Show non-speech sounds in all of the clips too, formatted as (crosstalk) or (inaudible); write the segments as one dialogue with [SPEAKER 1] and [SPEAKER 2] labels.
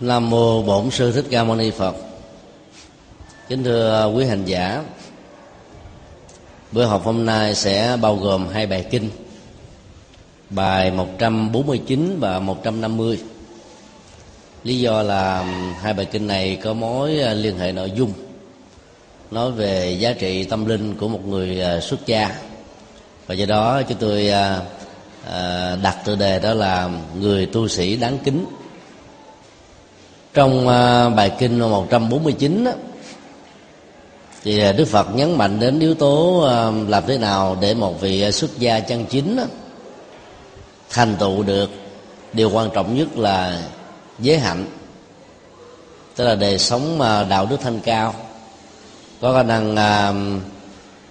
[SPEAKER 1] nam mô bổn sư thích ca mâu ni phật. Kính thưa quý hành giả, bữa học hôm nay sẽ bao gồm hai bài kinh, bài 149 và 150 lý do là hai bài kinh này có mối à, liên hệ nội dung. Nói về giá trị tâm linh của một người à, xuất gia. Và do đó chúng tôi à, à, đặt tựa đề đó là người tu sĩ đáng kính. Trong ờ, bài kinh 149 đó, thì Đức Phật nhấn mạnh đến yếu tố ờ, làm thế nào để một vị xuất gia chân chính đó, thành tựu được. Điều quan trọng nhất là giới hạnh tức là đời sống đạo đức thanh cao. Có khả năng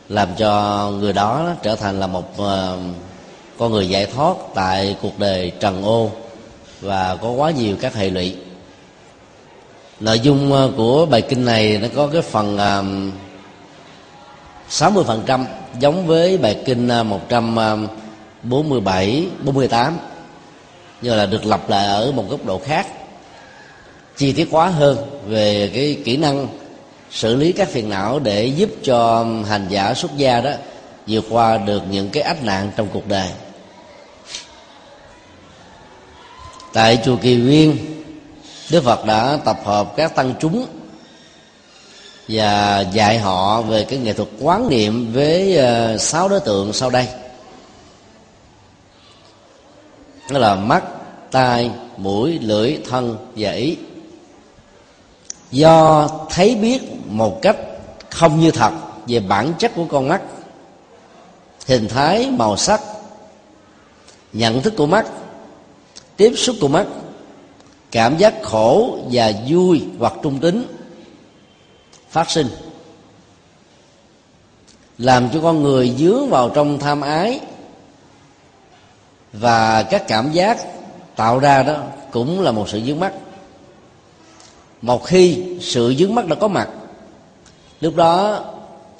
[SPEAKER 1] làm cho người đó trở thành là một con người giải thoát tại cuộc đời trần ô và có quá nhiều các hệ lụy. Nội dung ờ, của bài kinh này nó có cái phần sáu mươi phần trăm giống với bài kinh ờ, một trăm ờ, bốn mươi bảy, bốn mươi tám nhưng là được lập lại ở một góc độ khác. Chi tiết quá hơn về cái kỹ năng xử lý các phiền não để giúp cho hành giả xuất gia đó vượt qua được những cái ách nạn trong cuộc đời. Tại chùa kỳ viên đức phật đã tập hợp các tăng chúng và dạy họ về cái nghệ thuật quán niệm với ờ, sáu đối tượng sau đây. Đó là mắt, tai, mũi, lưỡi, thân và ý. Do thấy biết một cách không như thật về bản chất của con mắt, hình thái, màu sắc, nhận thức của mắt tiếp xúc của mắt, cảm giác khổ và vui hoặc trung tính phát sinh, làm cho con người dướng vào trong tham ái và các cảm giác tạo ra đó cũng là một sự dướng mắt. Một khi sự dướng mắt đã có mặt, lúc đó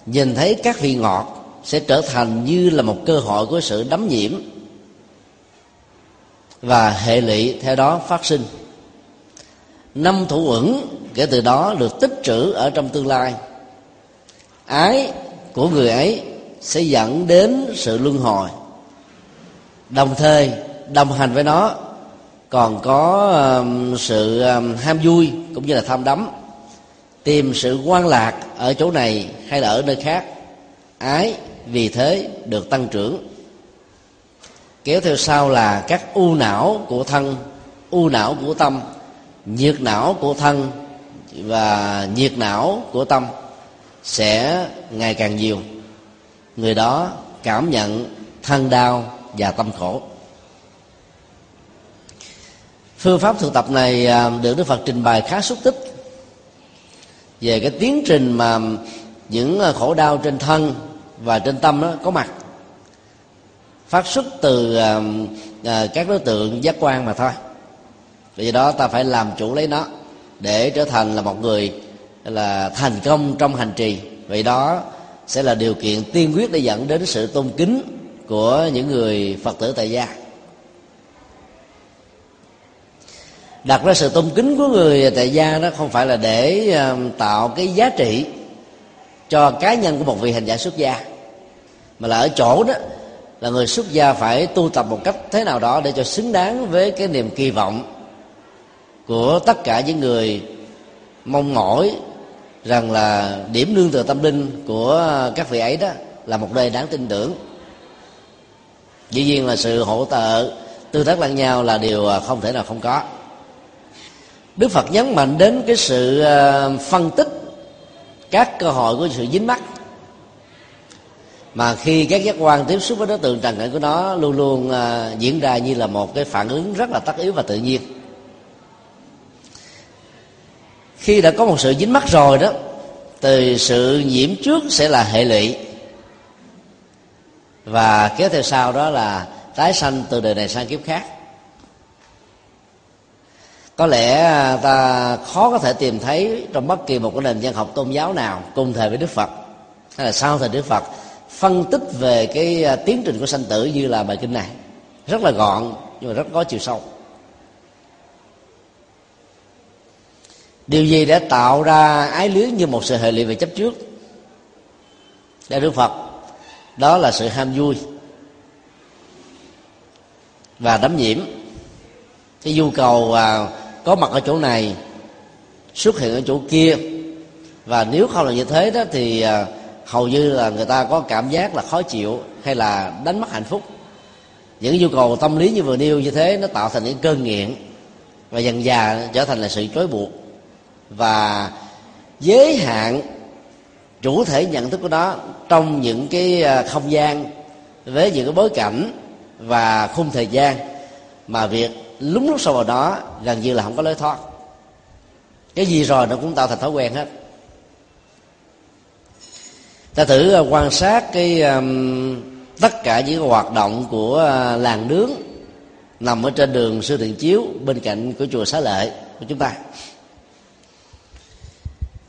[SPEAKER 1] nhìn thấy các vị ngọt sẽ trở thành như là một cơ hội của sự đắm nhiễm và hệ lụy theo đó phát sinh. Năm thủ ẩn kể từ đó được tích trữ ở trong tương lai. Ái của người ấy sẽ dẫn đến sự luân hồi. Đồng thời đồng hành với nó còn có um, sự um, ham vui cũng như là tham đắm tìm sự quan lạc ở chỗ này hay là ở nơi khác. Ái vì thế được tăng trưởng kéo theo sau là các u não của thân, u não của tâm, nhiệt não của thân và nhiệt não của tâm sẽ ngày càng nhiều. Người đó cảm nhận thân đau và tâm khổ. Phương pháp thực tập này à, được đức phật trình bày khá xúc tích về cái tiến trình mà những à, khổ đau trên thân và trên tâm đó có mặt phát xuất từ à, các đối tượng giác quan mà thôi. Vì đó ta phải làm chủ lấy nó để trở thành là một người là thành công trong hành trì. Vậy đó sẽ là điều kiện tiên quyết để dẫn đến sự tôn kính của những người phật tử tại gia. Đặt ra sự tôn kính của người tại gia đó không phải là để tạo cái giá trị cho cá nhân của một vị hành giả xuất gia mà là ở chỗ đó là người xuất gia phải tu tập một cách thế nào đó để cho xứng đáng với cái niềm kỳ vọng của tất cả những người mong mỏi rằng là điểm nương tựa tâm linh của các vị ấy đó là một nơi đáng tin tưởng. Dĩ nhiên là sự hỗ trợ tương tác lẫn nhau là điều à, không thể nào không có. Đức phật nhấn mạnh đến cái sự à, phân tích các cơ hội của sự dính mắc mà khi các giác quan tiếp xúc với đối tượng trần cảnh của nó luôn luôn ờ, diễn ra như là một cái phản ứng rất là tất yếu và tự nhiên. Khi đã có một sự dính mắc rồi đó từ sự nhiễm trước sẽ là hệ lụy. Và kéo theo sau đó là tái sanh từ đời này sang kiếp khác. Có lẽ à, ta khó có thể tìm thấy trong bất kỳ một cái nền văn học tôn giáo nào cùng thời với đức phật hay là sau thời đức phật phân tích về cái à, tiến trình của sanh tử như là bài kinh này. Rất là gọn nhưng mà rất có chiều sâu. Điều gì đã tạo ra ái luyến như một sự hệ lụy về chấp trước? Để đức phật đó là sự ham vui và đắm nhiễm. Cái nhu cầu à, có mặt ở chỗ này xuất hiện ở chỗ kia. Và nếu không là như thế đó thì à, hầu như là người ta có cảm giác là khó chịu hay là đánh mất hạnh phúc. Những nhu cầu tâm lý như vừa nêu như thế, nó tạo thành những cơn nghiện và dần dà trở thành là sự chối buộc. Và giới hạn chủ thể nhận thức của nó trong những cái à, không gian, với những cái bối cảnh và khung thời gian mà việc lúng lúc sâu vào đó gần như là không có lối thoát. Cái gì rồi nó cũng tạo thành thói quen hết ta thử à, quan sát cái um, tất cả những hoạt động của à, làng nướng nằm ở trên đường sư thiện chiếu bên cạnh của chùa xá lợi của chúng ta.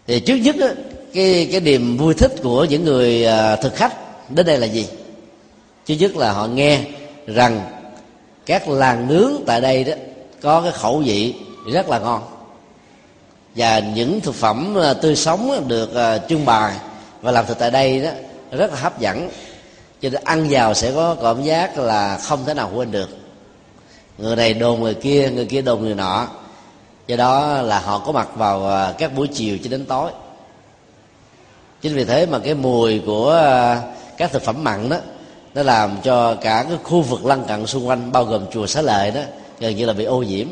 [SPEAKER 1] Thì trước nhất cái cái niềm vui thích của những người à, thực khách đến đây là gì? Trước nhất là họ nghe rằng các làng nướng tại đây đó có cái khẩu vị rất là ngon. Và những thực phẩm tươi sống được trưng bày và làm thực tại đây đó, rất là hấp dẫn. Cho nên ăn vào sẽ có cảm giác là không thể nào quên được. Người này đồn người kia người kia đồn người nọ. Do đó là họ có mặt vào à, các buổi chiều cho đến tối. Chính vì thế mà cái mùi của à, các thực phẩm mặn đó, nó làm cho cả cái khu vực lân cận xung quanh, bao gồm chùa xá lợi đó, gần như là bị ô nhiễm.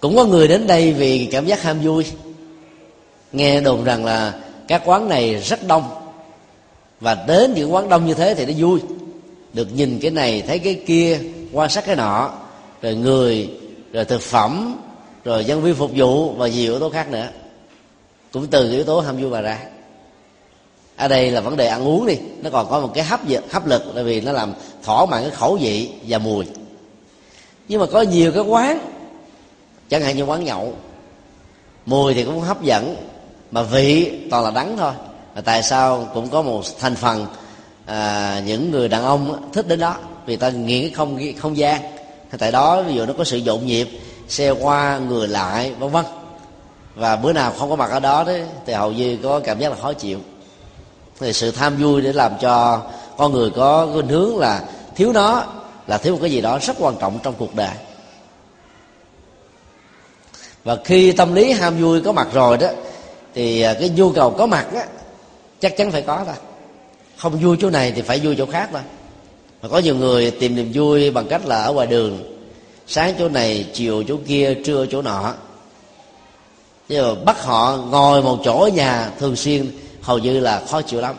[SPEAKER 1] Cũng có người đến đây vì cảm giác ham vui nghe đồn rằng là các quán này rất đông. Và đến những quán đông như thế thì nó vui. Được nhìn cái này, thấy cái kia, quan sát cái nọ, rồi người, rồi thực phẩm, rồi nhân viên phục vụ và nhiều yếu tố khác nữa. Cũng từ yếu tố ham vui mà ra. Ở đây là vấn đề ăn uống đi. Nó còn có một cái hấp lực hấp lực tại vì nó làm thỏa mãn cái khẩu vị và mùi. Nhưng mà có nhiều cái quán, chẳng hạn như quán nhậu, mùi thì cũng hấp dẫn mà vị toàn là đắng thôi. Và tại sao cũng có một thành phần à, những người đàn ông thích đến đó. Vì ta nghiện cái không không gian. Tại đó ví dụ nó có sự nhộn nhịp xe qua người lại vân vân. Và bữa nào không có mặt ở đó đấy thì hầu như có cảm giác là khó chịu. Thì sự tham vui để làm cho con người có khuynh hướng là thiếu nó là thiếu một cái gì đó rất quan trọng trong cuộc đời. Và khi tâm lý ham vui có mặt rồi đó thì à, cái nhu cầu có mặt á chắc chắn phải có thôi. Không vui chỗ này thì phải vui chỗ khác thôi. Mà có nhiều người tìm niềm vui bằng cách là ở ngoài đường. Sáng chỗ này chiều chỗ kia trưa chỗ nọ. Chứ mà bắt họ ngồi một chỗ ở nhà thường xuyên hầu như là khó chịu lắm.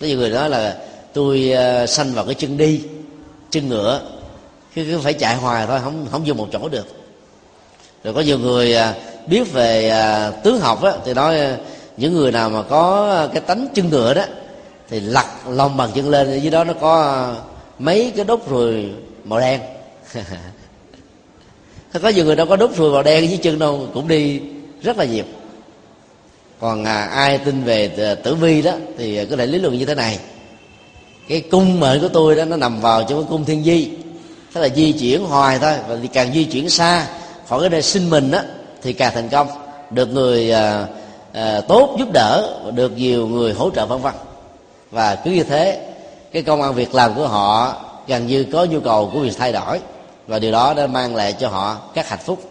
[SPEAKER 1] Có nhiều người nói là tôi à, sanh vào cái chân đi chân ngựa cứ, cứ phải chạy hoài thôi không không vô một chỗ được. Rồi có nhiều người à, biết về à, tướng học á, thì nói à, những người nào mà có à, cái tánh chân ngựa đó thì lặt lòng bằng chân lên dưới đó nó có à, mấy cái đốt ruồi màu đen. (laughs) Có nhiều người đâu có đốt ruồi màu đen dưới chân đâu cũng đi rất là nhiều. Còn à, ai tin về tử vi đó thì có thể lý luận như thế này. Cái cung mệnh của tôi đó nó nằm vào trong cái cung thiên di. Tức là di chuyển hoài thôi và càng di chuyển xa khỏi cái nơi sinh mình đó thì càng thành công. Được người à, à, tốt giúp đỡ được nhiều người hỗ trợ vân vân. Và cứ như thế cái công ăn việc làm của họ gần như có nhu cầu của việc thay đổi. Và điều đó đã mang lại cho họ các hạnh phúc.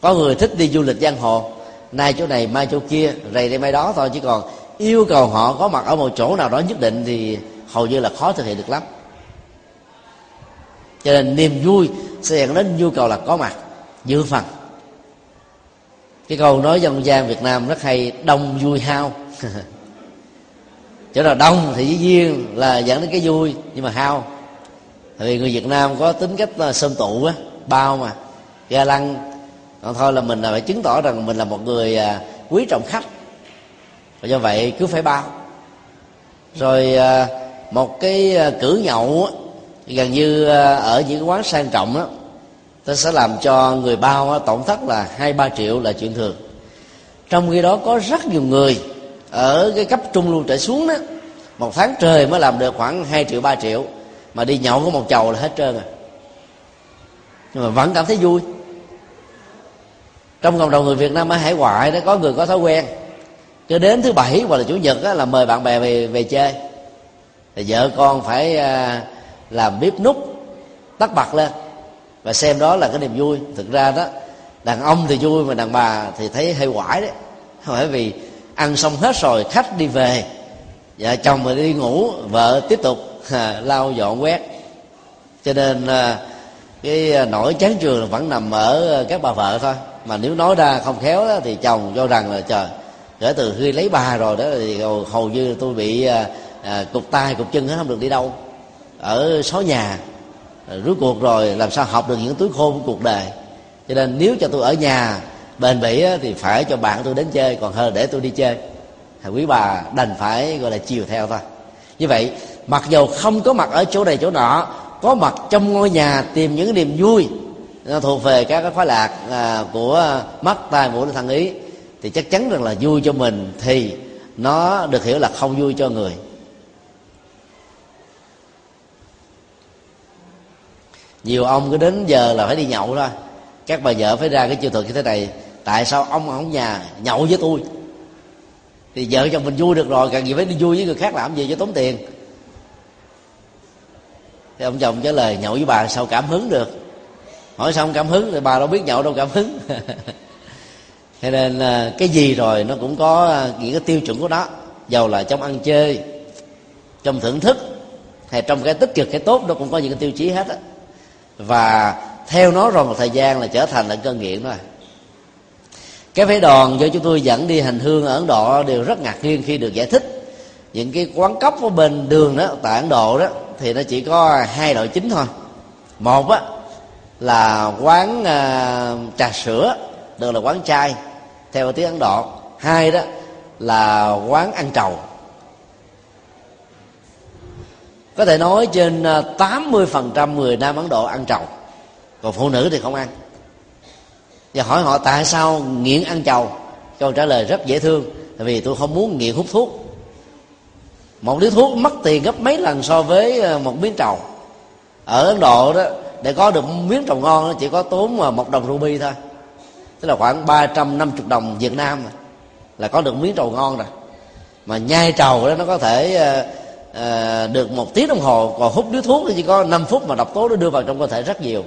[SPEAKER 1] Có người thích đi du lịch giang hồ nay chỗ này mai chỗ kia rầy đây mai đó thôi. Chứ còn yêu cầu họ có mặt ở một chỗ nào đó nhất định thì hầu như là khó thực hiện được lắm. Cho nên niềm vui sẽ dẫn đến nhu cầu là có mặt dự phần cái câu nói dân gian việt nam rất hay, đông vui hao. (laughs) Chỗ nào đông thì dĩ nhiên là dẫn đến cái vui, nhưng mà hao. Tại vì người việt nam có tính cách là tụ á, bao mà. Ga lăng còn thôi là mình là phải chứng tỏ rằng mình là một người à, quý trọng khách. Và do vậy cứ phải bao. Rồi à, một cái à, cử nhậu gần như ở những quán sang trọng đó ta sẽ làm cho người bao tổn thất là hai ba triệu là chuyện thường. Trong khi đó có rất nhiều người ở cái cấp trung lưu trở xuống đó một tháng trời mới làm được khoảng 2 triệu ba triệu mà đi nhậu có một chầu là hết trơn à. Nhưng mà vẫn cảm thấy vui. Trong cộng đồng người việt nam ở hải ngoại đó có người có thói quen. Cứ đến thứ bảy hoặc là chủ nhật đó, là mời bạn bè về về chơi. Thì vợ con phải à, làm bếp nút tắt bật lên và xem đó là cái niềm vui. Thực ra đó đàn ông thì vui mà đàn bà thì thấy hơi quải đấy. Bởi vì ăn xong hết rồi khách đi về vợ chồng mà đi ngủ vợ tiếp tục à, (laughs) lau dọn quét. Cho nên à, cái nỗi chán trường vẫn nằm ở các bà vợ thôi. Mà nếu nói ra không khéo đó, thì chồng cho rằng là trời kể từ khi lấy bà rồi đó thì hầu như tôi bị à, à, cục tay cục chân hết không được đi đâu. Ở số nhà rốt cuộc rồi làm sao học được những túi khô của cuộc đời. Cho nên nếu cho tôi ở nhà bền bỉ thì phải cho bạn tôi đến chơi còn hơn để tôi đi chơi. Thì quý bà đành phải gọi là chiều theo thôi. Như vậy mặc dầu không có mặt ở chỗ này chỗ nọ có mặt trong ngôi nhà tìm những niềm vui thuộc về các cái khoái lạc à, của mắt tai mũi thân ý thì chắc chắn rằng là vui cho mình thì nó được hiểu là không vui cho người. Nhiều ông cứ đến giờ là phải đi nhậu thôi. Các bà vợ phải ra cái chiêu thuật như thế này. Tại sao ông ở nhà nhậu với tôi? Thì vợ chồng mình vui được rồi cần gì phải đi vui với người khác làm gì cho tốn tiền. Thì ông chồng trả lời, nhậu với bà sao cảm hứng được? Hỏi sao không cảm hứng thì bà đâu biết nhậu đâu cảm hứng. (laughs) Cho nên à, cái gì rồi nó cũng có à, những cái tiêu chuẩn của nó. Dầu là trong ăn chơi, trong thưởng thức, hay trong cái tích cực, cái tốt, nó cũng có những cái tiêu chí hết á và theo nó rồi một thời gian là trở thành là cơn nghiện rồi cái phái đoàn do chúng tôi dẫn đi hành hương ở ấn độ đều rất ngạc nhiên khi được giải thích. Những cái quán cốc ở bên đường đó tại ấn độ đó thì nó chỉ có hai loại chính thôi. Một á là quán à, trà sữa được là quán chai theo tiếng ấn độ. Hai đó là quán ăn trầu có thể nói trên à, 80% người nam ấn độ ăn trầu. Còn phụ nữ thì không ăn. Và hỏi họ tại sao nghiện ăn trầu? Câu trả lời rất dễ thương, tại vì tôi không muốn nghiện hút thuốc. Một điếu thuốc mất tiền gấp mấy lần so với à, một miếng trầu. Ở ấn độ đó, để có được miếng trầu ngon nó chỉ có tốn à, một đồng ruby thôi. Tức là khoảng ba trăm năm chục đồng việt nam là có được miếng trầu ngon rồi. Mà nhai trầu đó, nó có thể à, được một tiếng đồng hồ còn hút điếu thuốc thì chỉ có 5 phút mà độc tố nó đưa vào trong cơ thể rất nhiều.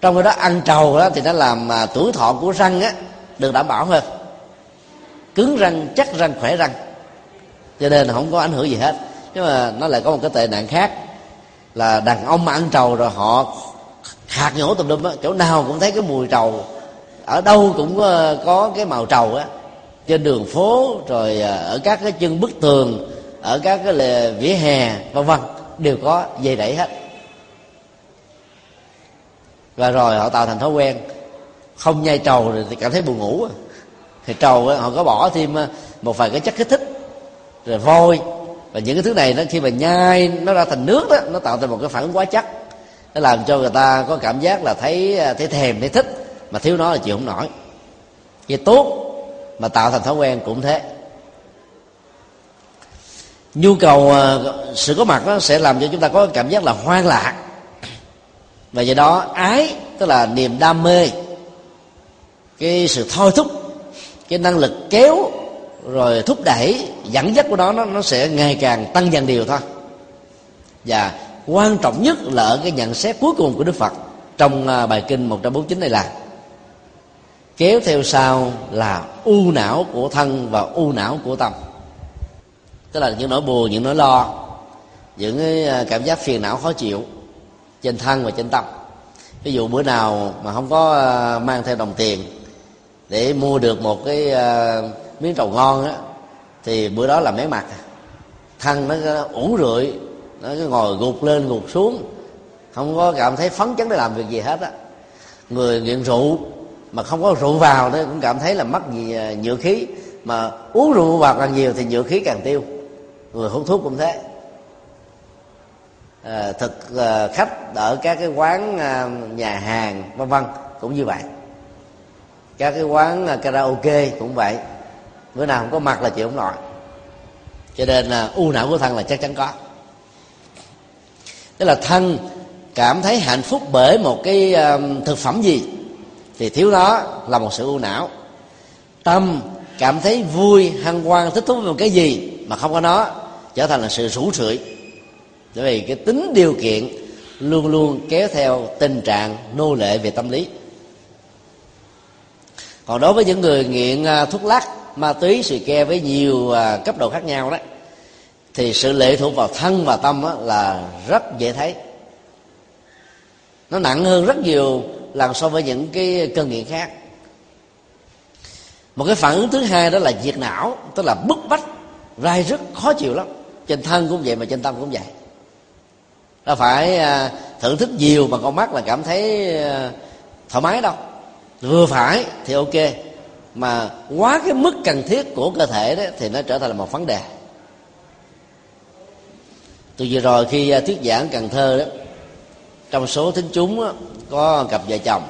[SPEAKER 1] Trong khi đó ăn trầu đó thì nó làm à, tuổi thọ của răng á được đảm bảo hơn. Cứng răng chắc răng khỏe răng. Cho nên là không có ảnh hưởng gì hết. Nhưng mà nó lại có một cái tệ nạn khác là đàn ông mà ăn trầu rồi họ hạt nhổ tùm lum á chỗ nào cũng thấy cái mùi trầu. Ở đâu cũng ờ, có cái màu trầu á. Trên đường phố rồi ờ, ở các cái chân bức tường ở các cái lề vỉa hè, vân vân, đều có dây đẩy hết. Và rồi họ tạo thành thói quen, không nhai trầu thì cảm thấy buồn ngủ à. thì trầu họ có bỏ thêm một vài cái chất kích thích, rồi vôi. Và những cái thứ này nó khi mà nhai nó ra thành nước đó, nó tạo thành một cái phản ứng quá chất. Nó làm cho người ta có cảm giác là thấy à, thấy thèm, thấy thích, mà thiếu nó là chịu không nổi. Vậy tốt mà tạo thành thói quen cũng thế nhu cầu ờ, sự có mặt đó sẽ làm cho chúng ta có cảm giác là hoang lạc. Và do đó ái tức là niềm đam mê cái sự thôi thúc cái năng lực kéo rồi thúc đẩy dẫn dắt của nó nó, nó sẽ ngày càng tăng dần điều thôi. Và quan trọng nhất là ở cái nhận xét cuối cùng của Đức Phật trong ờ, bài kinh 149 này là kéo theo sau là u não của thân và u não của tâm tức là những nỗi buồn, những nỗi lo, những cái à, cảm giác phiền não khó chịu trên thân và trên tâm. Ví dụ bữa nào mà không có à, mang theo đồng tiền để mua được một cái à, miếng trầu ngon á, thì bữa đó là mé mặt. Thân nó ủ rượi nó cứ ngồi gục lên, gục xuống, không có cảm thấy phấn chấn để làm việc gì hết á. Người nghiện rượu mà không có rượu vào nó cũng cảm thấy là mất gì nhựa khí. Mà uống rượu vào càng nhiều thì nhựa khí càng tiêu người hút thuốc cũng thế. À, thực à, khách ở các cái quán à, nhà hàng vân vân cũng như vậy. Các cái quán à, karaoke cũng vậy. Bữa nào không có mặt là chịu không nổi. Cho nên là u não của thân là chắc chắn có. Tức là thân cảm thấy hạnh phúc bởi một cái thực phẩm gì thì thiếu nó là một sự u não. Tâm cảm thấy vui hăng hoan thích thú với một cái gì mà không có nó, trở thành là sự rủ rượi. Bởi vì cái tính điều kiện luôn luôn kéo theo tình trạng nô lệ về tâm lý. Còn đối với những người nghiện à, thuốc lắc, ma túy xì ke với nhiều à, cấp độ khác nhau đó, thì sự lệ thuộc vào thân và tâm là rất dễ thấy. Nó nặng hơn rất nhiều lần so với những cái cơn nghiện khác. Một cái phản ứng thứ hai đó là diệt não, tức là bức bách rai rất khó chịu lắm. Trên thân cũng vậy mà trên tâm cũng vậy. Nó phải à, thưởng thức nhiều mà con mắt là cảm thấy à, thoải mái đâu. Vừa phải thì ok mà quá cái mức cần thiết của cơ thể đó thì nó trở thành là một vấn đề. Từ vừa rồi khi à, thuyết giảng cần thơ đó trong số thính chúng đó, có cặp vợ chồng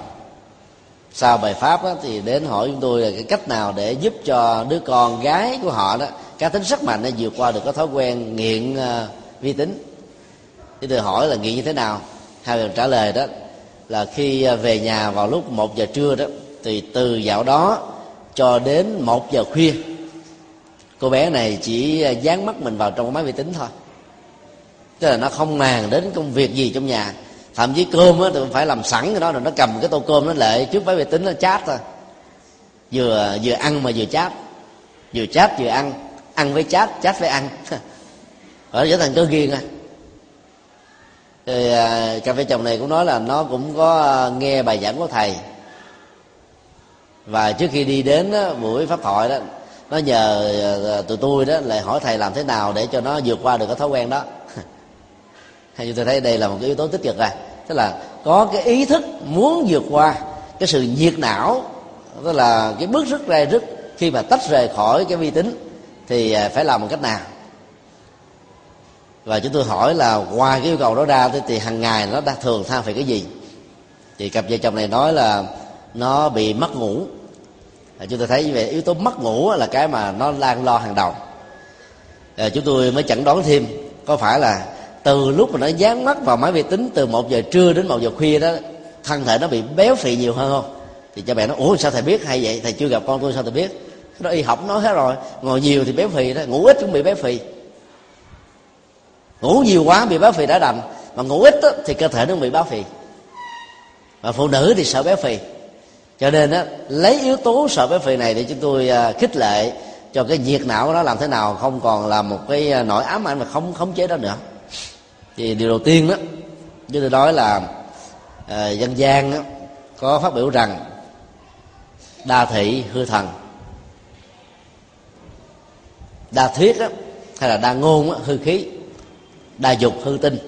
[SPEAKER 1] sau bài pháp đó, thì đến hỏi chúng tôi là cái cách nào để giúp cho đứa con gái của họ đó cá tính rất mạnh để vượt qua được cái thói quen nghiện uh, vi tính. Thì tôi hỏi là nghiện như thế nào? Hai người trả lời đó là khi ờ, về nhà vào lúc một giờ trưa đó thì từ dạo đó cho đến một giờ khuya cô bé này chỉ ờ, dán mắt mình vào trong máy vi tính thôi. Tức là nó không màng đến công việc gì trong nhà thậm chí cơm á thì phải làm sẵn cái đó rồi nó cầm cái tô cơm nó lệ. Trước máy vi tính nó chát, thôi. Vừa vừa ăn mà vừa chát, vừa chát vừa ăn. Ăn với chát, chát với ăn. (laughs) Ở trở thành cơ ghiền à thì à, cà phê chồng này cũng nói là nó cũng có à, nghe bài giảng của thầy. Và trước khi đi đến đó, buổi pháp thoại đó nó nhờ à, tụi tôi đó lại hỏi thầy làm thế nào để cho nó vượt qua được cái thói quen đó. (laughs) Hay tôi thấy đây là một cái yếu tố tích cực à tức là có cái ý thức muốn vượt qua cái sự nhiệt não tức là cái bước rất ra rất khi mà tách rời khỏi cái vi tính thì à, phải làm một cách nào? Và chúng tôi hỏi là ngoài cái yêu cầu đó ra thì, thì hàng ngày nó đã thường tha phải cái gì? Thì cặp vợ chồng này nói là nó bị mất ngủ. À, chúng tôi thấy về yếu tố mất ngủ là cái mà nó đang lo hàng đầu. À, chúng tôi mới chẩn đoán thêm có phải là từ lúc mà nó dán mắt vào máy vi tính từ một giờ trưa đến một giờ khuya đó thân thể nó bị béo phì nhiều hơn không? Thì cha mẹ nó ủa sao thầy biết hay vậy? Thầy chưa gặp con tôi sao thầy biết? Nó y học nói hết rồi. Ngồi nhiều thì béo phì đó ngủ ít cũng bị béo phì. Ngủ nhiều quá bị béo phì đã đành mà ngủ ít đó, thì cơ thể nó bị béo phì. Và phụ nữ thì sợ béo phì. Cho nên đó, lấy yếu tố sợ béo phì này để chúng tôi à, khích lệ cho cái nhiệt não của nó làm thế nào không còn là một cái à, nỗi ám ảnh mà không khống chế đó nữa thì điều đầu tiên đó như tôi nói là à, dân gian đó, có phát biểu rằng đa thị hư thần. Đa thuyết đó, hay là đa ngôn đó, hư khí. Đa dục hư tinh.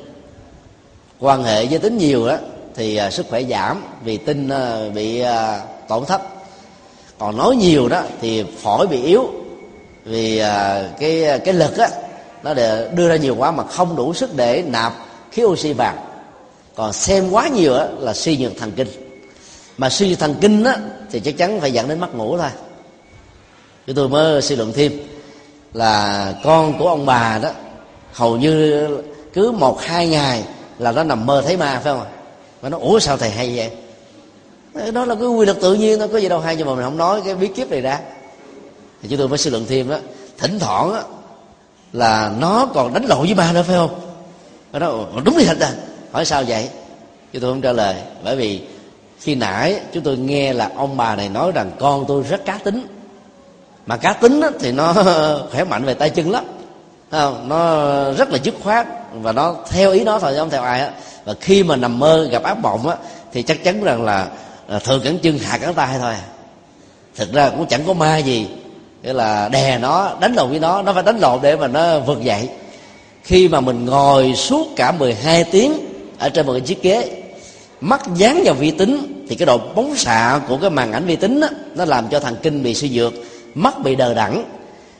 [SPEAKER 1] Quan hệ giới tính nhiều đó thì uh, sức khỏe giảm vì tinh uh, bị uh, tổn thất. Còn nói nhiều đó thì phổi bị yếu vì uh, cái cái lực á nó để đưa ra nhiều quá mà không đủ sức để nạp khí oxy vào. Còn xem quá nhiều á là suy nhược thần kinh. Mà suy nhược thần kinh á thì chắc chắn phải dẫn đến mất ngủ thôi. Chúng tôi mới suy luận thêm là con của ông bà đó hầu như cứ một hai ngày là nó nằm mơ thấy ma phải không và nó ủa sao thầy hay vậy? Đó là cái quy luật tự nhiên nó có gì đâu hay nhưng mà mình không nói cái bí kíp này ra. Thì chúng tôi mới suy luận thêm đó thỉnh thoảng đó, là nó còn đánh lộn với ba nữa phải không? Nó đúng thì thật à hỏi sao vậy? Chứ tôi không trả lời. Bởi vì khi nãy chúng tôi nghe là ông bà này nói rằng con tôi rất cá tính. Mà cá tính thì nó (laughs) khỏe mạnh về tay chân lắm. Không? nó rất là dứt khoát và nó theo ý nó thôi không theo ai á. Và khi mà nằm mơ gặp ác mộng á thì chắc chắn rằng là, là thường cẳng chân hạ cẳng tay thôi. Thực ra cũng chẳng có ma gì nghĩa là đè nó đánh lộn với nó nó phải đánh lộn để mà nó vượt dậy. Khi mà mình ngồi suốt cả 12 tiếng ở trên một cái chiếc ghế mắt dán vào vi tính thì cái độ bóng xạ của cái màn ảnh vi tính đó, nó làm cho thần kinh bị suy nhược mắt bị đờ đẫn.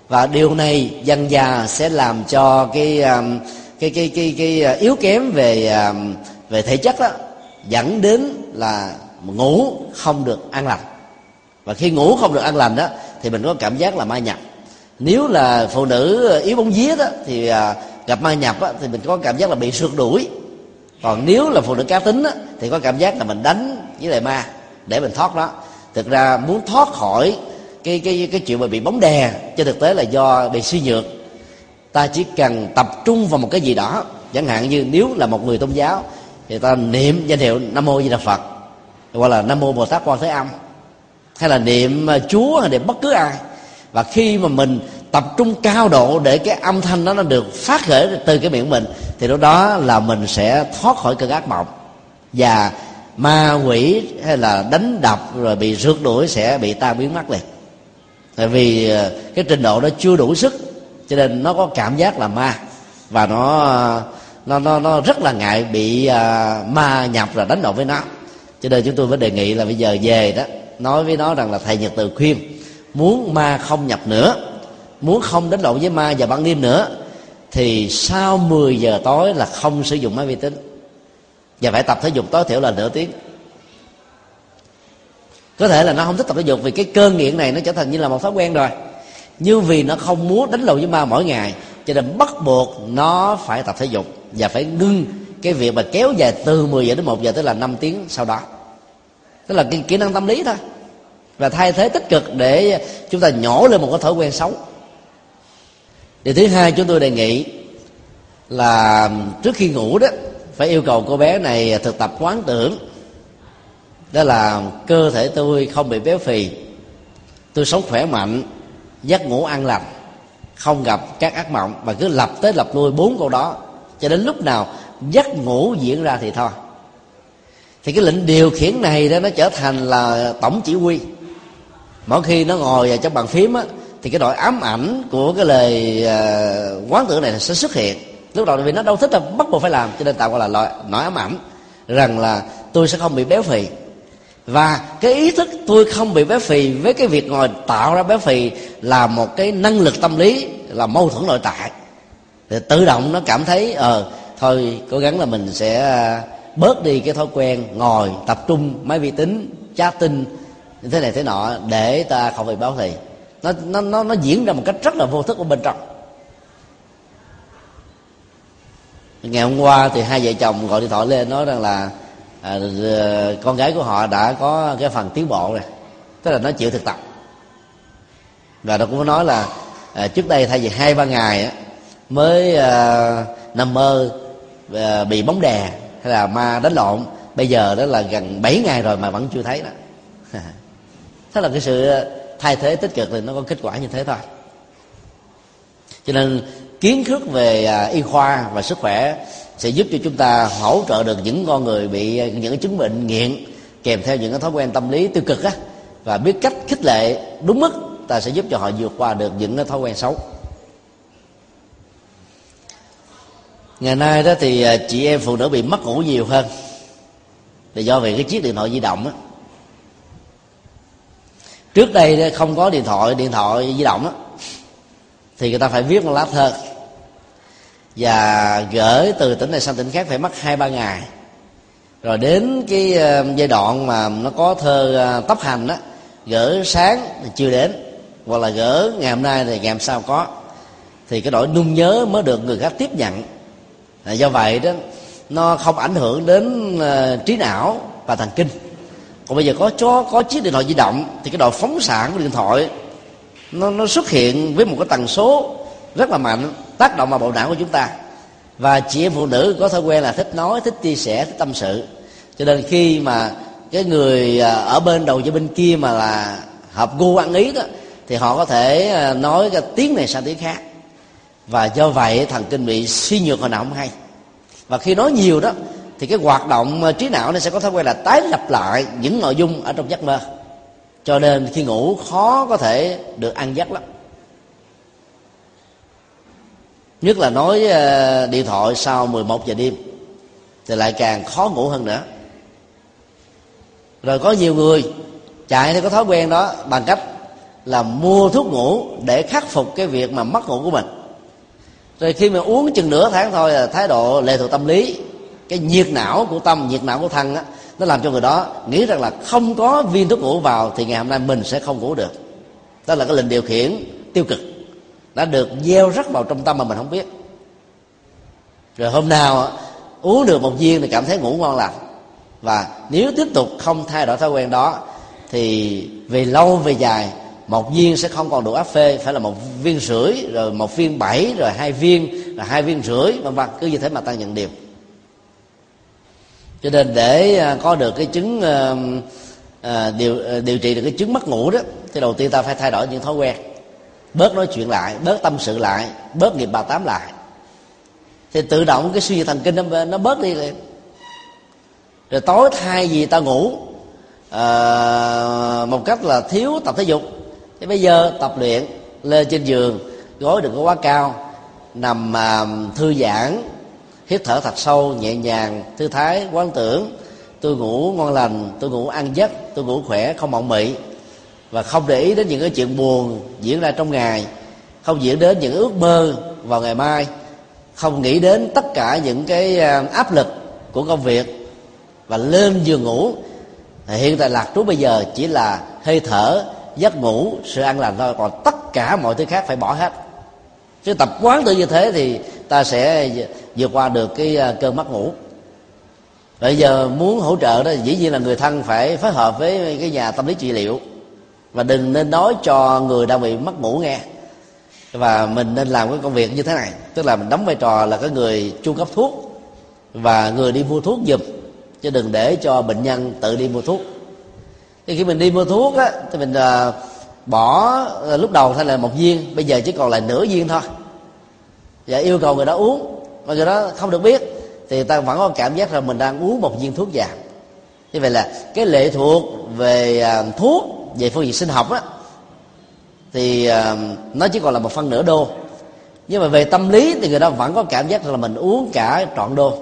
[SPEAKER 1] Và điều này dần già sẽ làm cho cái um, cái cái cái cái uh, yếu kém về um, về thể chất đó dẫn đến là ngủ không được an lành. Và khi ngủ không được an lành đó thì mình có cảm giác là ma nhập. Nếu là phụ nữ yếu bóng vía đó thì à, gặp ma nhập đó, thì mình có cảm giác là bị sượt đuổi. Còn nếu là phụ nữ cá tính đó, thì có cảm giác là mình đánh với lại ma để mình thoát đó thực ra muốn thoát khỏi cái cái cái chuyện mà bị bóng đè trên thực tế là do bị suy nhược. Ta chỉ cần tập trung vào một cái gì đó chẳng hạn như nếu là một người tôn giáo thì ta niệm danh hiệu nam mô di đà phật hoặc là nam mô bồ tát quan thế âm hay là niệm à, chúa hay niệm bất cứ ai. Và khi mà mình tập trung cao độ để cái âm thanh đó nó được phát khởi từ cái miệng mình thì lúc đó là mình sẽ thoát khỏi cơn ác mộng. Và ma quỷ hay là đánh đập rồi bị rượt đuổi sẽ bị ta biến mất liền tại vì à, cái trình độ nó chưa đủ sức cho nên nó có cảm giác là ma. Và nó nó nó, nó rất là ngại bị uh, ma nhập và đánh động với nó. Cho nên chúng tôi mới đề nghị là bây giờ về đó nói với nó rằng là thầy nhật từ khuyên, muốn ma không nhập nữa, muốn không đánh lộn với ma và ban đêm nữa, thì sau 10 giờ tối là không sử dụng máy vi tính. Và phải tập thể dục tối thiểu là nửa tiếng. Có thể là nó không thích tập thể dục vì cái cơn nghiện này nó trở thành như là một thói quen rồi. Nhưng vì nó không muốn đánh lộn với ma mỗi ngày, cho nên bắt buộc nó phải tập thể dục và phải ngưng cái việc mà kéo dài từ 10 giờ đến 1 giờ tới là 5 tiếng sau đó. Tức là cái kỹ năng tâm lý thôi và thay thế tích cực để chúng ta nhổ lên một cái thói quen xấu. Điều thứ hai chúng tôi đề nghị là trước khi ngủ đó, phải yêu cầu cô bé này thực tập quán tưởng. Đó là cơ thể tôi không bị béo phì. Tôi sống khỏe mạnh, giấc ngủ an lành, không gặp các ác mộng và cứ lập tới lập lui bốn câu đó. Cho đến lúc nào giấc ngủ diễn ra thì thôi. Thì cái lệnh điều khiển này đó, nó trở thành là tổng chỉ huy mỗi khi nó ngồi vào trong bàn phím á thì cái nỗi ám ảnh của cái lời uh, quán tưởng này sẽ xuất hiện. Lúc đầu vì nó đâu thích là bắt buộc phải làm cho nên tạo gọi là loại nỗi ám ảnh rằng là tôi sẽ không bị béo phì. Và cái ý thức tôi không bị béo phì với cái việc ngồi tạo ra béo phì là một cái năng lực tâm lý là mâu thuẫn nội tại. Thì tự động nó cảm thấy ờ thôi cố gắng là mình sẽ à, bớt đi cái thói quen ngồi tập trung máy vi tính chat tin thế này thế nọ để ta không bị báo thì nó nó nó nó diễn ra một cách rất là vô thức ở bên trong. Ngày hôm qua thì hai vợ chồng gọi điện thoại lên nói rằng là à, ờ, con gái của họ đã có cái phần tiến bộ rồi. Tức là nó chịu thực tập. Và nó cũng nói là à, trước đây thay vì hai ba ngày á, mới à, nằm mơ à, bị bóng đè hay là ma đánh lộn. Bây giờ đó là gần 7 ngày rồi mà vẫn chưa thấy đó. (laughs) thế là cái sự ờ, thay thế tích cực thì nó có kết quả như thế thôi. Cho nên kiến thức về à, y khoa và sức khỏe sẽ giúp cho chúng ta hỗ trợ được những con người bị ờ, những cái chứng bệnh nghiện, kèm theo những cái thói quen tâm lý tiêu cực á. Và biết cách khích lệ đúng mức, ta sẽ giúp cho họ vượt qua được những cái thói quen xấu. Ngày nay đó thì ờ, chị em phụ nữ bị mất ngủ nhiều hơn. Là do vì cái chiếc điện thoại di động á trước đây không có điện thoại điện thoại di động đó, thì người ta phải viết một lá thơ và gửi từ tỉnh này sang tỉnh khác phải mất hai ba ngày. Rồi đến cái ờ, giai đoạn mà nó có thơ ờ, tấp hành đó gửi sáng thì chưa đến hoặc là gửi ngày hôm nay thì ngày hôm sau có. Thì cái nỗi nung nhớ mới được người khác tiếp nhận. À, do vậy đó nó không ảnh hưởng đến uh, trí não và thần kinh còn bây giờ có cho có chiếc điện thoại di động, thì cái độ phóng xạ của điện thoại, nó nó xuất hiện với một cái tần số rất là mạnh, tác động vào bộ não của chúng ta. Và chị em phụ nữ có thói quen là thích nói, thích chia sẻ, thích tâm sự. Cho nên khi mà cái người à, ở bên đầu cho bên kia mà là hợp gu ăn ý đó, thì họ có thể à, nói cái tiếng này sang tiếng khác. Và do vậy, thần kinh bị suy nhược hồi nào không hay. Và khi nói nhiều đó thì cái hoạt động ờ, trí não nó sẽ có thói quen là tái lập lại những nội dung ở trong giấc mơ. Cho nên khi ngủ khó có thể được ăn giấc lắm. Nhất là nói ờ, điện thoại sau 11 giờ đêm, thì lại càng khó ngủ hơn nữa. Rồi có nhiều người chạy theo cái thói quen đó bằng cách là mua thuốc ngủ để khắc phục cái việc mà mất ngủ của mình. Rồi khi mà uống chừng nửa tháng thôi là thái độ lệ thuộc tâm lý cái nhiệt não của tâm, nhiệt não của thân á, nó làm cho người đó nghĩ rằng là không có viên thuốc ngủ vào thì ngày hôm nay mình sẽ không ngủ được. Đó là cái lệnh điều khiển tiêu cực, đã được gieo rắc vào trong tâm mà mình không biết. Rồi hôm nào uống được một viên thì cảm thấy ngủ ngon lành. Và nếu tiếp tục không thay đổi thói quen đó, thì về lâu về dài, một viên sẽ không còn đủ áp phê, phải là một viên rưỡi, rồi một viên bảy, rồi hai viên, rồi hai viên rưỡi, vân vân. Cứ như thế mà ta nhận điều cho nên để à, có được cái chứng à, à điều à, điều trị được cái chứng mất ngủ đó thì đầu tiên ta phải thay đổi những thói quen. Bớt nói chuyện lại bớt tâm sự lại bớt nghiệp bà tám lại. Thì tự động cái suy nghĩ thần kinh nó, nó bớt đi liền. Rồi tối thay vì ta ngủ à, một cách là thiếu tập thể dục thì bây giờ tập luyện lên trên giường gối đừng có quá cao nằm à, thư giãn hít thở thật sâu, nhẹ nhàng, thư thái, quán tưởng. Tôi ngủ ngon lành, tôi ngủ ăn giấc, tôi ngủ khỏe, không mộng mị. Và không để ý đến những cái chuyện buồn diễn ra trong ngày. Không diễn đến những ước mơ vào ngày mai. Không nghĩ đến tất cả những cái à, áp lực của công việc. Và lên giường ngủ. Hiện tại lạc trú bây giờ chỉ là hơi thở, giấc ngủ, sự ăn lành thôi. Còn tất cả mọi thứ khác phải bỏ hết chứ tập quán tự như thế thì ta sẽ vượt qua được cái à, cơn mất ngủ. Bây giờ muốn hỗ trợ đó dĩ nhiên là người thân phải phối hợp với cái nhà tâm lý trị liệu. Và đừng nên nói cho người đang bị mất ngủ nghe. Và mình nên làm cái công việc như thế này. Tức là mình đóng vai trò là cái người chu cấp thuốc. Và người đi mua thuốc giùm. Chứ đừng để cho bệnh nhân tự đi mua thuốc. Thì khi mình đi mua thuốc á thì mình uh, bỏ ờ, lúc đầu thay là một viên, bây giờ chỉ còn lại nửa viên thôi. Và yêu cầu người đó uống mà người đó không được biết, thì ta vẫn có cảm giác là mình đang uống một viên thuốc giảm. Như vậy là cái lệ thuộc về ờ, thuốc, về phương diện sinh học á, thì ờ, nó chỉ còn là một phân nửa đô. Nhưng mà về tâm lý thì người ta vẫn có cảm giác là mình uống cả trọn đô.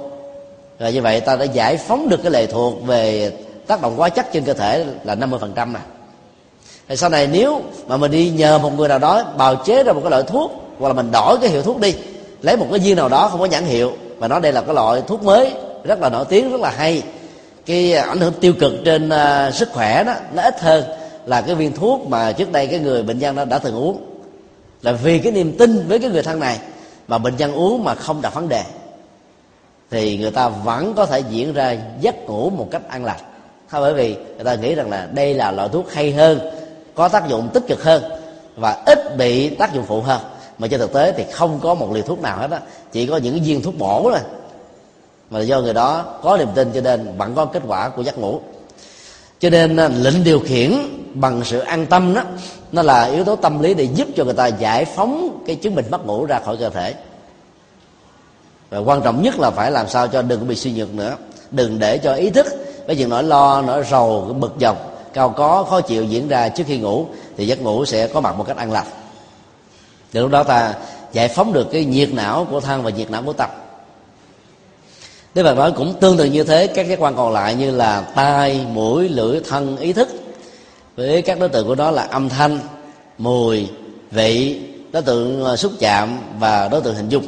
[SPEAKER 1] Rồi như vậy ta đã giải phóng được cái lệ thuộc về tác động quá chất trên cơ thể là 50% phần trăm thì sau này nếu mà mình đi nhờ một người nào đó bào chế ra một cái loại thuốc hoặc là mình đổi cái hiệu thuốc đi lấy một cái viên nào đó không có nhãn hiệu và nói đây là cái loại thuốc mới rất là nổi tiếng rất là hay cái à, ảnh hưởng tiêu cực trên uh, sức khỏe đó nó ít hơn là cái viên thuốc mà trước đây cái người bệnh nhân đó đã từng uống. Là vì cái niềm tin với cái người thân này mà bệnh nhân uống mà không đặt vấn đề. Thì người ta vẫn có thể diễn ra giấc ngủ một cách an lành không bởi vì người ta nghĩ rằng là đây là loại thuốc hay hơn có tác dụng tích cực hơn và ít bị tác dụng phụ hơn. Mà trên thực tế thì không có một liều thuốc nào hết á, chỉ có những viên thuốc bổ thôi. Mà do người đó có niềm tin cho nên vẫn có kết quả của giấc ngủ. Cho nên à, lệnh điều khiển bằng sự an tâm đó, nó là yếu tố tâm lý để giúp cho người ta giải phóng cái chứng bệnh mất ngủ ra khỏi cơ thể. Và quan trọng nhất là phải làm sao cho đừng bị suy nhược nữa. Đừng để cho ý thức với những nỗi lo, nỗi rầu bực dọc cao có khó chịu diễn ra trước khi ngủ thì giấc ngủ sẽ có mặt một cách an lành. Từ lúc đó ta giải phóng được cái nhiệt não của thân và nhiệt não của tâm. Đức Phật nói cũng tương tự như thế các giác quan còn lại như là tai, mũi, lưỡi, thân, ý thức. Với các đối tượng của nó là âm thanh, mùi, vị, đối tượng ờ, xúc chạm và đối tượng hình dung.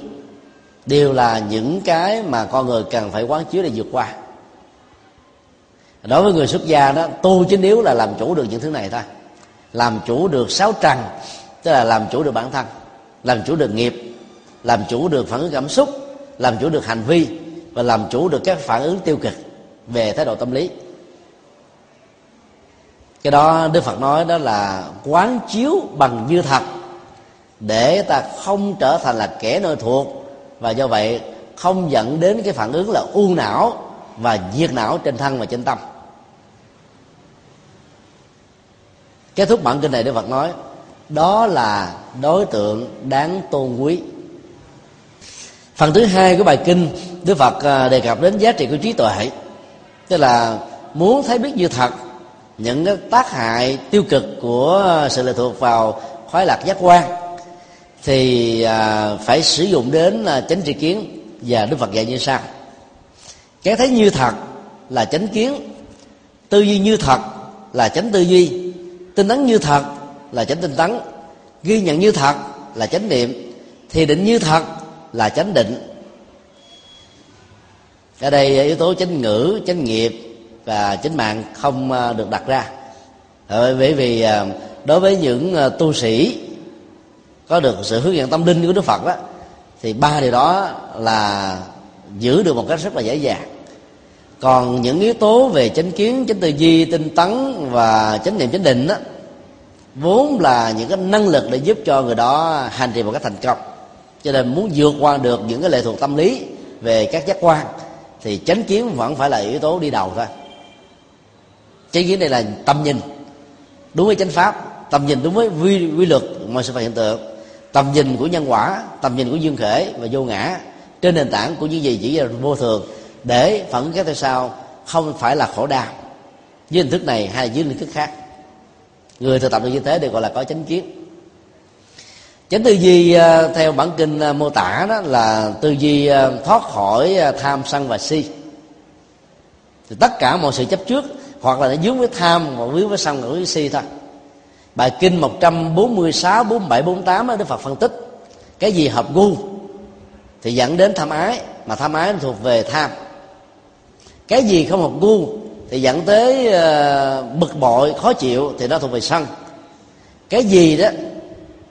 [SPEAKER 1] Đều là những cái mà con người cần phải quán chiếu để vượt qua đối với người xuất gia đó, tu chính yếu là làm chủ được những thứ này thôi. Làm chủ được sáu trần, tức là làm chủ được bản thân, làm chủ được nghiệp, làm chủ được phản ứng cảm xúc, làm chủ được hành vi và làm chủ được các phản ứng tiêu cực về thái độ tâm lý. Cái đó đức phật nói đó là quán chiếu bằng như thật để ta không trở thành là kẻ nơi thuộc và do vậy không dẫn đến cái phản ứng là u não và diệt não trên thân và trên tâm. Kết thúc bản kinh này đức phật nói, đó là đối tượng đáng tôn quý. Phần thứ hai của bài kinh, đức phật à, đề cập đến giá trị của trí tuệ. Tức là muốn thấy biết như thật, những cái tác hại tiêu cực của sự lệ thuộc vào khoái lạc giác quan, thì à, phải sử dụng đến à, chánh tri kiến và đức phật dạy như sau. Cái thấy như thật là chánh kiến, tư duy như thật là chánh tư duy tinh tấn như thật là chánh tinh tấn, ghi nhận như thật là chánh niệm, thì định như thật là chánh định. Ở đây yếu tố chánh ngữ, chánh nghiệp và chánh mạng không à, được đặt ra. Ờ, bởi vì à, đối với những à, tu sĩ có được sự hướng dẫn tâm linh của đức phật đó, thì ba điều đó là giữ được một cách rất là dễ dàng còn những yếu tố về chánh kiến chánh tư duy tinh tấn và chánh niệm chánh định đó vốn là những cái năng lực để giúp cho người đó hành trì một cách thành công. Cho nên muốn vượt qua được những cái lệ thuộc tâm lý về các giác quan thì chánh kiến vẫn phải là yếu tố đi đầu thôi. Chánh kiến đây là tâm nhìn. Đúng với chánh pháp tầm nhìn đúng với quy, quy luật mọi sự vật hiện tượng. Tầm nhìn của nhân quả tầm nhìn của dương khể và vô ngã trên nền tảng của những gì chỉ là vô thường để phản ứng cái theo sau không phải là khổ đau. Dưới hình thức này hay dưới hình thức khác? Người thực tập được như thế đều gọi là có chánh kiến. Chánh tư duy ờ, theo bản kinh ờ, mô tả đó là tư duy ờ, thoát khỏi tham sân và si. Thì tất cả mọi sự chấp trước hoặc là nó dướng với tham hoặc vướng với sân và với si thôi. Bài kinh 146, 47, 48 đó, Đức Phật phân tích cái gì hợp gu thì dẫn đến tham ái mà tham ái thuộc về tham cái gì không hợp gu thì dẫn tới uh, bực bội khó chịu thì nó thuộc về sân. Cái gì đó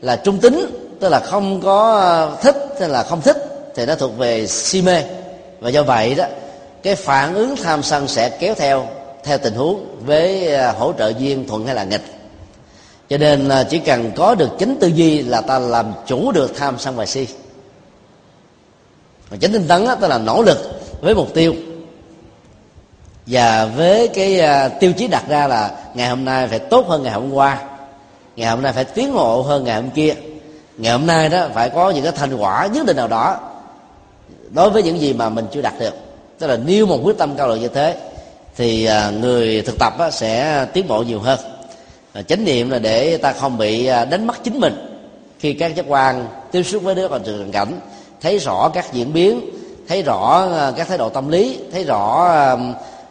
[SPEAKER 1] là trung tính tức là không có ờ, thích hay là không thích thì nó thuộc về si mê. Và do vậy đó cái phản ứng tham sân sẽ kéo theo theo tình huống với ờ, hỗ trợ duyên thuận hay là nghịch. Cho nên chỉ cần có được chính tư duy là ta làm chủ được tham sân và si. Và chính tinh tấn đó, tức là nỗ lực với mục tiêu và với cái à, tiêu chí đặt ra là ngày hôm nay phải tốt hơn ngày hôm qua, ngày hôm nay phải tiến bộ hơn ngày hôm kia, ngày hôm nay đó phải có những cái thành quả nhất định nào đó. Đối với những gì mà mình chưa đạt được, tức là nêu một quyết tâm cao độ như thế, thì à, người thực tập sẽ tiến bộ nhiều hơn. Chánh niệm là để ta không bị à, đánh mất chính mình. Khi các giác quan tiếp xúc với đứa còn trường cảnh, thấy rõ các diễn biến, thấy rõ các thái độ tâm lý, thấy rõ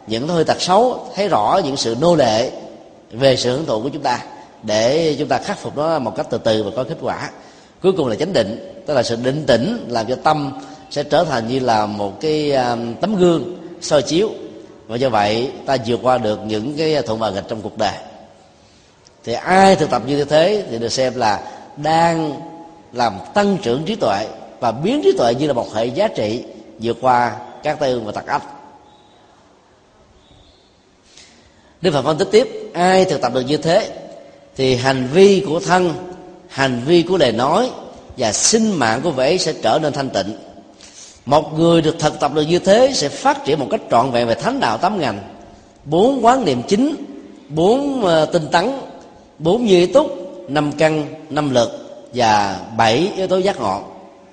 [SPEAKER 1] những hơi tật xấu, thấy rõ những sự nô lệ về sự hưởng thụ của chúng ta, để chúng ta khắc phục nó một cách từ từ và có kết quả. Cuối cùng là chánh định, tức là sự định tĩnh làm cho tâm sẽ trở thành như là một cái à, tấm gương soi chiếu. Và do vậy, ta vượt qua được những cái thuận và nghịch trong cuộc đời. Thì ai thực tập như thế thì được xem là đang làm tăng trưởng trí tuệ và biến trí tuệ như là một hệ giá trị vượt qua các tư và tật ách. Đức Phật phân tích tiếp ai thực tập được như thế thì hành vi của thân, hành vi của lời nói và sinh mạng của vẻ sẽ trở nên thanh tịnh. Một người được thực tập được như thế sẽ phát triển một cách trọn vẹn về thánh đạo tám ngành bốn quán niệm chính, bốn ờ, tinh tấn, bốn như túc, năm căn, năm lực và bảy yếu tố giác ngộ.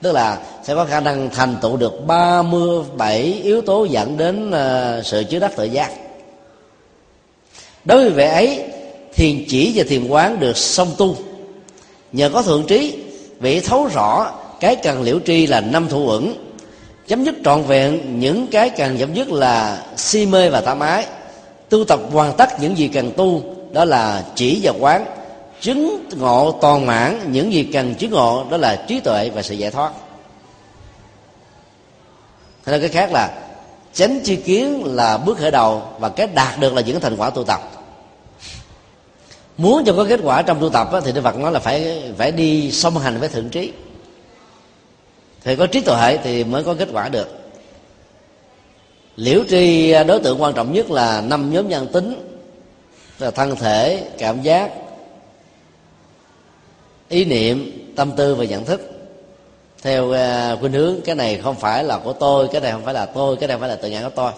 [SPEAKER 1] Tức là sẽ có khả năng thành tựu được 37 yếu tố dẫn đến ờ, sự chứa đắc tự giác đối với vẻ ấy, thiền chỉ và thiền quán được song tu. Nhờ có thượng trí, vị thấu rõ cái cần liễu tri là năm thủ ẩn chấm dứt trọn vẹn những cái cần chấm dứt là si mê và tham ái tu tập hoàn tất những gì cần tu, đó là chỉ và quán. Chứng ngộ toàn mãn những gì cần chứng ngộ, đó là trí tuệ và sự giải thoát. Hay là cái khác là, chánh chi kiến là bước khởi đầu và cái đạt được là những thành quả tu tập muốn cho có kết quả trong tu tập thì đức phật nói là phải phải đi song hành với thượng trí. Thì có trí tuệ thì mới có kết quả được. Liễu tri à, đối tượng quan trọng nhất là năm nhóm nhân tính, là thân thể, cảm giác, ý niệm, tâm tư và nhận thức. Theo à, khuynh hướng, cái này không phải là của tôi, cái này không phải là tôi, cái này không phải là tự ngã của tôi.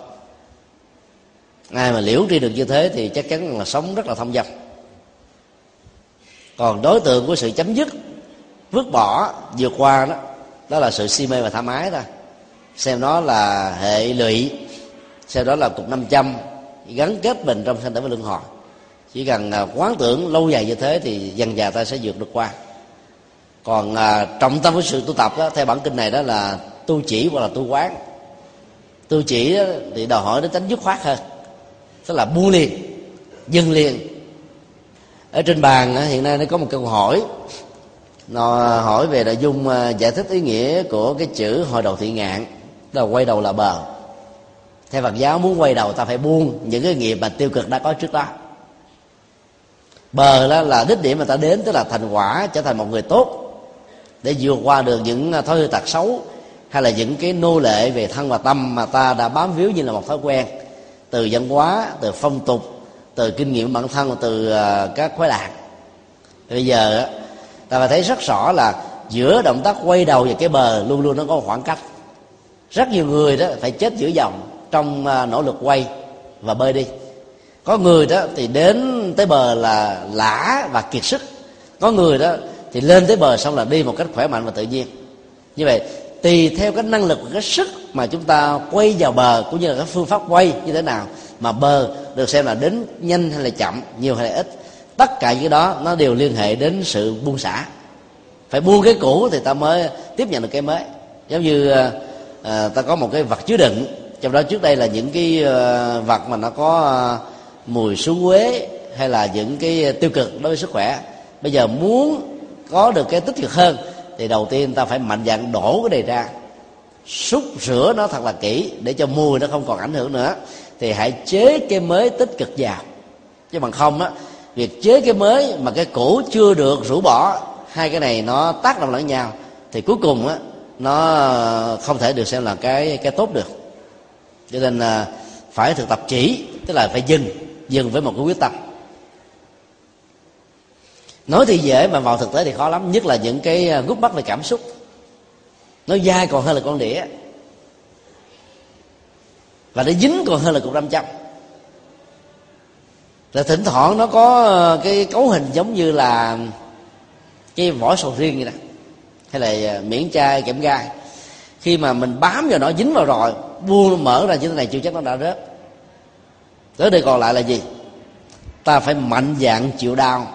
[SPEAKER 1] Ai mà liễu tri được như thế thì chắc chắn là sống rất là thông dong còn đối tượng của sự chấm dứt vứt bỏ vượt qua đó đó là sự si mê và tham ái thôi. Xem nó là hệ lụy xem đó là cục năm trăm gắn kết mình trong sanh tử và luân hồi. Chỉ cần à, quán tưởng lâu dài như thế thì dần dà ta sẽ vượt được qua. Còn à, trọng tâm của sự tu tập đó, theo bản kinh này đó là tu chỉ hoặc là tu quán. Tu chỉ đó, thì đòi hỏi đến tính dứt khoát hơn. Tức là buông liền dừng liền ở trên bàn hiện nay nó có một câu hỏi. Nó à, hỏi về nội dung à, giải thích ý nghĩa của cái chữ hồi đầu thị ngạn là quay đầu là bờ. Theo phật giáo muốn quay đầu, ta phải buông những cái nghiệp mà tiêu cực đã có trước đó. Bờ đó là đích điểm mà ta đến, tức là thành quả, trở thành một người tốt, để vượt qua được những à, thói hư tật xấu, hay là những cái nô lệ về thân và tâm mà ta đã bám víu như là một thói quen, từ văn hóa từ phong tục từ kinh nghiệm bản thân, từ à, các khoái lạc. Bây giờ ta phải thấy rất rõ là giữa động tác quay đầu và cái bờ luôn luôn nó có khoảng cách. Rất nhiều người đó phải chết giữa dòng trong à, nỗ lực quay và bơi đi. Có người đó thì đến tới bờ là lã và kiệt sức. Có người đó thì lên tới bờ xong là đi một cách khỏe mạnh và tự nhiên. Như vậy, tùy theo cái năng lực và cái sức mà chúng ta quay vào bờ cũng như là cái phương pháp quay như thế nào mà bơ được xem là đến nhanh hay là chậm nhiều hay là ít. Tất cả những cái đó nó đều liên hệ đến sự buông xả. Phải buông cái cũ thì ta mới tiếp nhận được cái mới. Giống như à, ta có một cái vật chứa đựng. Trong đó trước đây là những cái ờ, vật mà nó có mùi xú quế hay là những cái tiêu cực đối với sức khỏe. Bây giờ muốn có được cái tích cực hơn thì đầu tiên ta phải mạnh dạn đổ cái này ra. Xúc rửa nó thật là kỹ để cho mùi nó không còn ảnh hưởng nữa thì hãy chế cái mới tích cực vào. Chứ bằng không á, việc chế cái mới mà cái cũ chưa được rũ bỏ, hai cái này nó tác động lẫn nhau, thì cuối cùng á, nó không thể được xem là cái cái tốt được. Cho nên là phải thực tập chỉ, tức là phải dừng dừng với một cái quyết tâm. Nói thì dễ mà vào thực tế thì khó lắm, nhất là những cái à, gút mắt về cảm xúc. Nó dai còn hơn là con đĩa và nó dính còn hơn là cục nam châm là thỉnh thoảng nó có ờ, cái cấu hình giống như là cái vỏ sầu riêng vậy đó. Hay là ờ, miễn chai kẽm gai. Khi mà mình bám vào nó, dính vào rồi, buông mở ra như thế này chưa chắc nó đã rớt. Tới đây còn lại là gì? Ta phải mạnh dạng chịu đau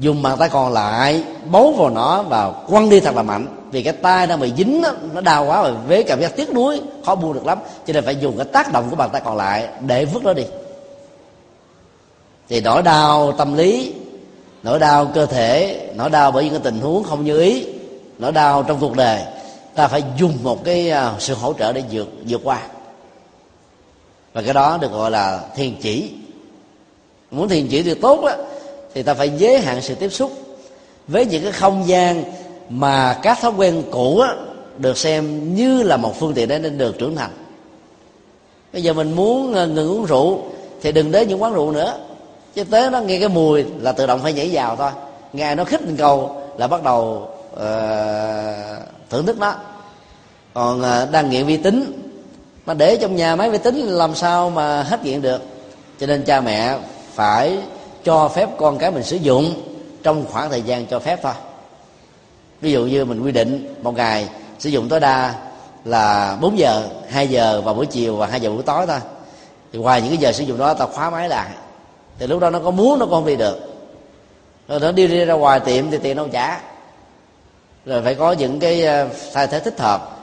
[SPEAKER 1] dùng bàn tay còn lại bấu vào nó và quăng đi thật là mạnh. Vì cái tay đang bị dính đó, nó đau quá rồi với cảm giác tiếc nuối khó buông được lắm. Cho nên phải dùng cái tác động của bàn tay còn lại để vứt nó đi. Thì nỗi đau tâm lý nỗi đau cơ thể nỗi đau bởi những cái tình huống không như ý nỗi đau trong cuộc đời ta phải dùng một cái à, sự hỗ trợ để vượt vượt qua. Và cái đó được gọi là thiền chỉ. Muốn thiền chỉ thì tốt đó thì ta phải giới hạn sự tiếp xúc với những cái không gian mà các thói quen cũ á, được xem như là một phương tiện để nên được trưởng thành. Bây giờ mình muốn ờ, ngừng uống rượu thì đừng đến những quán rượu nữa. Chứ tới nó nghe cái mùi là tự động phải nhảy vào thôi. Nghe nó khích lên cầu là bắt đầu uh, thưởng thức nó. Còn uh, đang nghiện vi tính mà để trong nhà máy vi tính làm sao mà hết nghiện được? Cho nên cha mẹ phải cho phép con cái mình sử dụng trong khoảng thời gian cho phép thôi. Ví dụ như mình quy định một ngày sử dụng tối đa là 4 giờ 2 giờ vào buổi chiều và 2 giờ buổi tối thôi. Thì ngoài những cái giờ sử dụng đó ta khóa máy lại. Thì lúc đó nó có muốn nó không đi được. Rồi nó đi, đi ra ngoài tiệm thì tiền đâu trả rồi phải có những cái ờ, thay thế thích hợp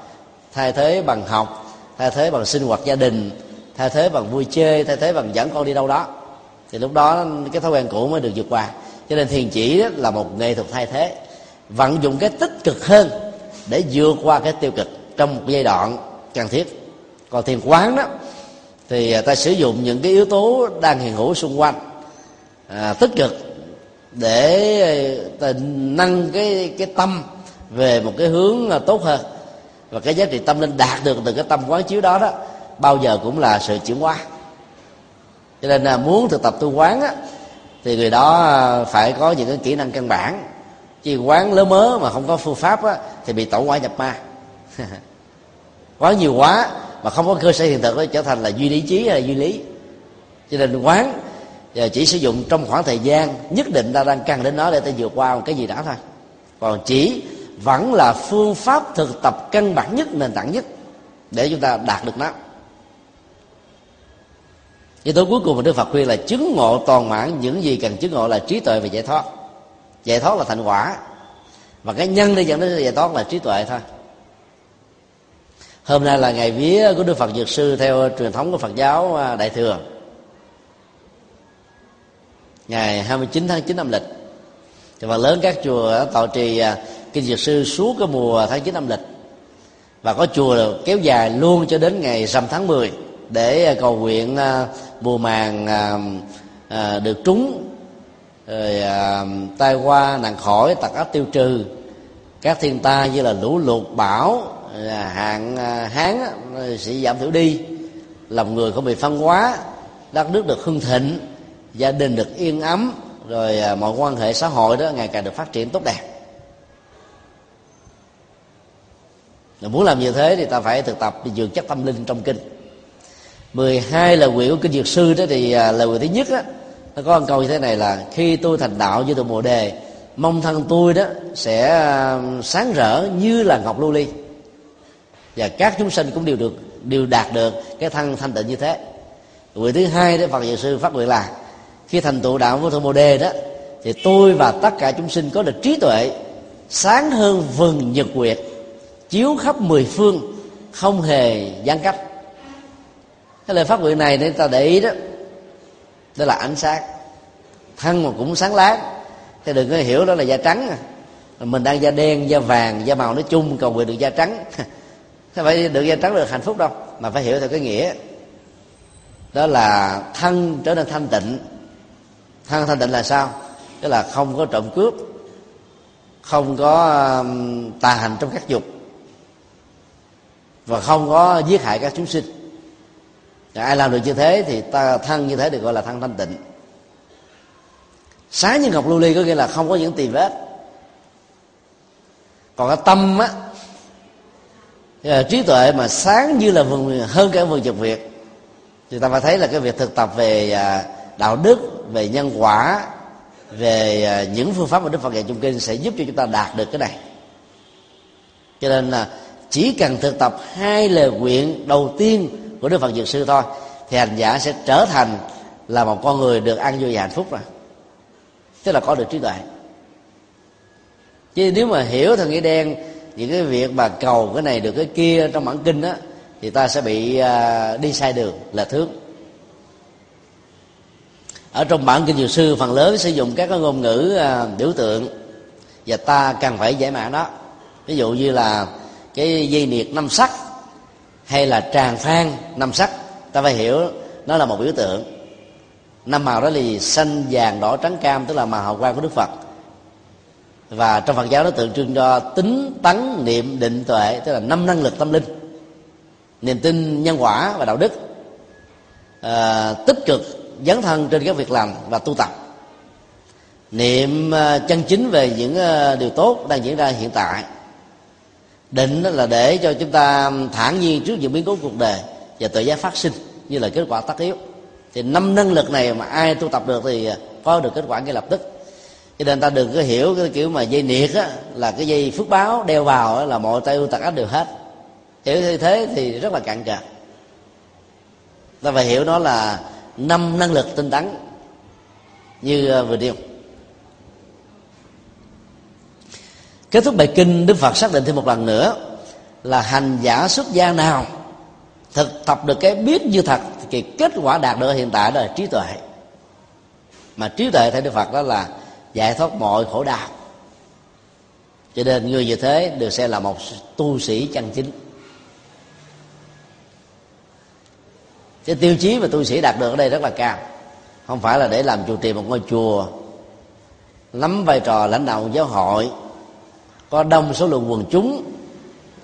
[SPEAKER 1] thay thế bằng học thay thế bằng sinh hoạt gia đình thay thế bằng vui chơi thay thế bằng dẫn con đi đâu đó thì lúc đó cái thói quen cũ mới được vượt qua. Cho nên thiền chỉ là một nghệ thuật thay thế vận dụng cái tích cực hơn để vượt qua cái tiêu cực trong một giai đoạn cần thiết. Còn thiền quán đó thì ta sử dụng những cái yếu tố đang hiện hữu xung quanh à, tích cực để ta nâng cái cái tâm về một cái hướng tốt hơn. Và cái giá trị tâm linh đạt được từ cái tâm quán chiếu đó đó bao giờ cũng là sự chuyển hóa cho nên là muốn thực tập tu quán á, thì người đó à, phải có những cái kỹ năng căn bản. Chứ quán lớn mớ mà không có phương pháp á, thì bị tẩu quả nhập ma. (laughs) Quán nhiều quá mà không có cơ sở hiện thực nó trở thành là duy lý trí hay là duy lý. Cho nên quán à, chỉ sử dụng trong khoảng thời gian nhất định ta đang cần đến nó để ta vượt qua một cái gì đó thôi. Còn chỉ vẫn là phương pháp thực tập căn bản nhất, nền tảng nhất để chúng ta đạt được nó yếu tố cuối cùng mà đức phật khuyên là chứng ngộ toàn mãn những gì cần chứng ngộ là trí tuệ và giải thoát. Giải thoát là thành quả. Và cái nhân để dẫn đến giải thoát là trí tuệ thôi. Hôm nay là ngày vía của đức phật dược sư theo truyền thống của phật giáo à, đại thừa. Ngày 29 tháng 9 âm lịch. Thì phần lớn các chùa tọa trì à, kinh dược sư suốt cái mùa tháng 9 âm lịch. Và có chùa kéo dài luôn cho đến ngày rằm tháng 10 để à, cầu nguyện à, mùa màng à, được trúng, rồi tai qua nạn khỏi tật áp tiêu trừ, các thiên tai như là lũ lụt, bão hạn hán sẽ giảm thiểu đi. Lòng người không bị phân hóa, đất nước được hưng thịnh, gia đình được yên ấm, rồi mọi quan hệ xã hội đó ngày càng được phát triển tốt đẹp. Muốn làm như thế thì ta phải thực tập dược chất tâm linh trong kinh. 12 lời nguyện của kinh dược sư đó thì à, lời nguyện thứ nhất á. Nó có một câu như thế này là, khi tôi thành đạo như từ mùa đề, mong thân tôi đó sẽ à, sáng rỡ như là ngọc lưu ly. Và các chúng sinh cũng đều được, đều đạt được cái thân thanh tịnh như thế. Nguyện thứ hai đó, phật dược sư phát nguyện là, khi thành tựu đạo vô thượng bồ đề đó, thì tôi và tất cả chúng sinh có được trí tuệ sáng hơn vừng nhật nguyệt, chiếu khắp mười phương, không hề gián cách cái lời phát nguyện này để ta để ý đó đó là ánh sáng. Thân mà cũng sáng láng. Thì đừng có hiểu đó là da trắng à. mình đang da đen, da vàng, da màu nói chung, cầu nguyện được da trắng. (laughs) Không phải được da trắng được hạnh phúc đâu, mà phải hiểu theo cái nghĩa. Đó là thân trở nên thanh tịnh. Thân thanh tịnh là sao? Tức là không có trộm cướp, không có um, tà hành trong các dục, và không có giết hại các chúng sinh và ai làm được như thế thì ta thân như thế được gọi là thân thanh tịnh. Sáng như ngọc lưu ly có nghĩa là không có những tì vết. Còn cái tâm á trí tuệ mà sáng như là vườn hơn cả vườn trực việt, thì ta phải thấy là cái việc thực tập về à, đạo đức, về nhân quả, về à, những phương pháp mà đức phật dạy trong kinh sẽ giúp cho chúng ta đạt được cái này. Cho nên là chỉ cần thực tập hai lời nguyện đầu tiên của đức phật dược sư thôi thì hành giả sẽ trở thành là một con người được ăn vui và hạnh phúc rồi. Tức là có được trí tuệ. Chứ nếu mà hiểu theo nghĩa đen những cái việc mà cầu cái này được cái kia trong bản kinh á thì ta sẽ bị uh, đi sai đường là thước. Ở trong bản kinh dược sư phần lớn sử dụng các cái ngôn ngữ uh, biểu tượng và ta cần phải giải mã đó ví dụ như là cái dây niệt năm sắc hay là tràng phan năm sắc ta phải hiểu nó là một biểu tượng. Năm màu đó là gì? Xanh vàng đỏ trắng cam tức là màu hào quang của đức phật. Và trong phật giáo nó tượng trưng cho tính tấn niệm định tuệ tức là năm năng lực tâm linh niềm tin nhân quả và đạo đức à, tích cực dấn thân trên các việc làm và tu tập. Niệm à, chân chính về những à, điều tốt đang diễn ra hiện tại định là để cho chúng ta thản nhiên trước những biến cố cuộc đời và tự giác phát sinh như là kết quả tất yếu. Thì năm năng lực này mà ai tu tập được thì có được kết quả ngay lập tức. Cho nên ta đừng có hiểu cái kiểu mà dây niệt á là cái dây phước báo đeo vào á, là mọi tay ưu tật ách đều hết. Hiểu như thế thì rất là cạn cợt ta phải hiểu nó là năm năng lực tinh tấn như vừa nêu. Kết thúc bài kinh, đức phật xác định thêm một lần nữa là hành giả xuất gia nào thực tập được cái biết như thật thì kết quả đạt được hiện tại đó là trí tuệ. Mà trí tuệ theo đức phật đó là giải thoát mọi khổ đau. Cho nên người như thế được xem là một tu sĩ chân chính. Cái tiêu chí mà tu sĩ đạt được ở đây rất là cao. Không phải là để làm chủ trì một ngôi chùa nắm vai trò lãnh đạo giáo hội có đông số lượng quần chúng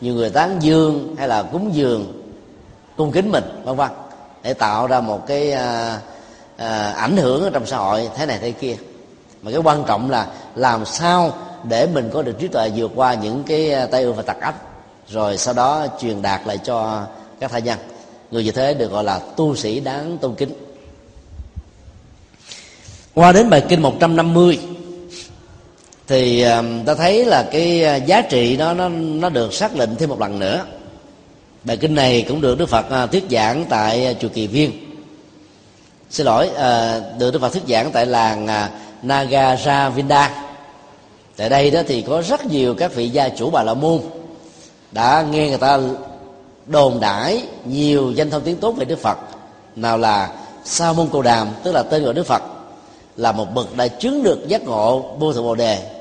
[SPEAKER 1] nhiều người tán dương hay là cúng dường cung kính mình vân vân để tạo ra một cái à, à, ảnh hưởng ở trong xã hội thế này thế kia. Mà cái quan trọng là làm sao để mình có được trí tuệ vượt qua những cái à, tay ương và tặc ách rồi sau đó truyền đạt lại cho các thai nhân. Người như thế được gọi là tu sĩ đáng tôn kính. Qua đến bài kinh 150 thì um, ta thấy là cái à, giá trị đó, nó nó được xác định thêm một lần nữa. Bài kinh này cũng được đức phật à, thuyết giảng tại à, chùa kỳ viên. Xin lỗi được đức phật thuyết giảng tại làng nagaravinda tại đây đó thì có rất nhiều các vị gia chủ bà la môn đã nghe người ta đồn đãi nhiều danh thông tiếng tốt về đức phật. Nào là sa môn Cầu đàm, tức là tên gọi đức phật, là một bậc đã chứng được giác ngộ vô thượng bồ đề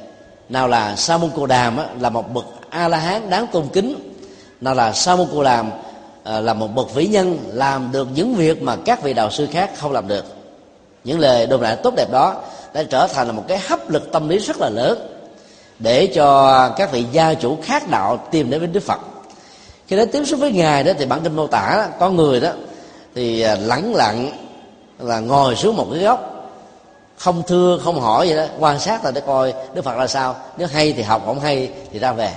[SPEAKER 1] nào là sa môn cồ đàm là một bậc a la hán đáng tôn kính. Nào là sa môn cồ đàm ờ, là một bậc vĩ nhân làm được những việc mà các vị đạo sư khác không làm được. Những lời đồn đại tốt đẹp đó đã trở thành là một cái hấp lực tâm lý rất là lớn để cho các vị gia chủ khác đạo tìm đến với đức phật. Khi đến tiếp xúc với ngài đó thì bản kinh mô tả đó, có người đó thì ờ, lẳng lặng là ngồi xuống một cái góc không thưa không hỏi vậy đó. Quan sát là để coi đức phật là sao. Nếu hay thì học không hay thì ra về.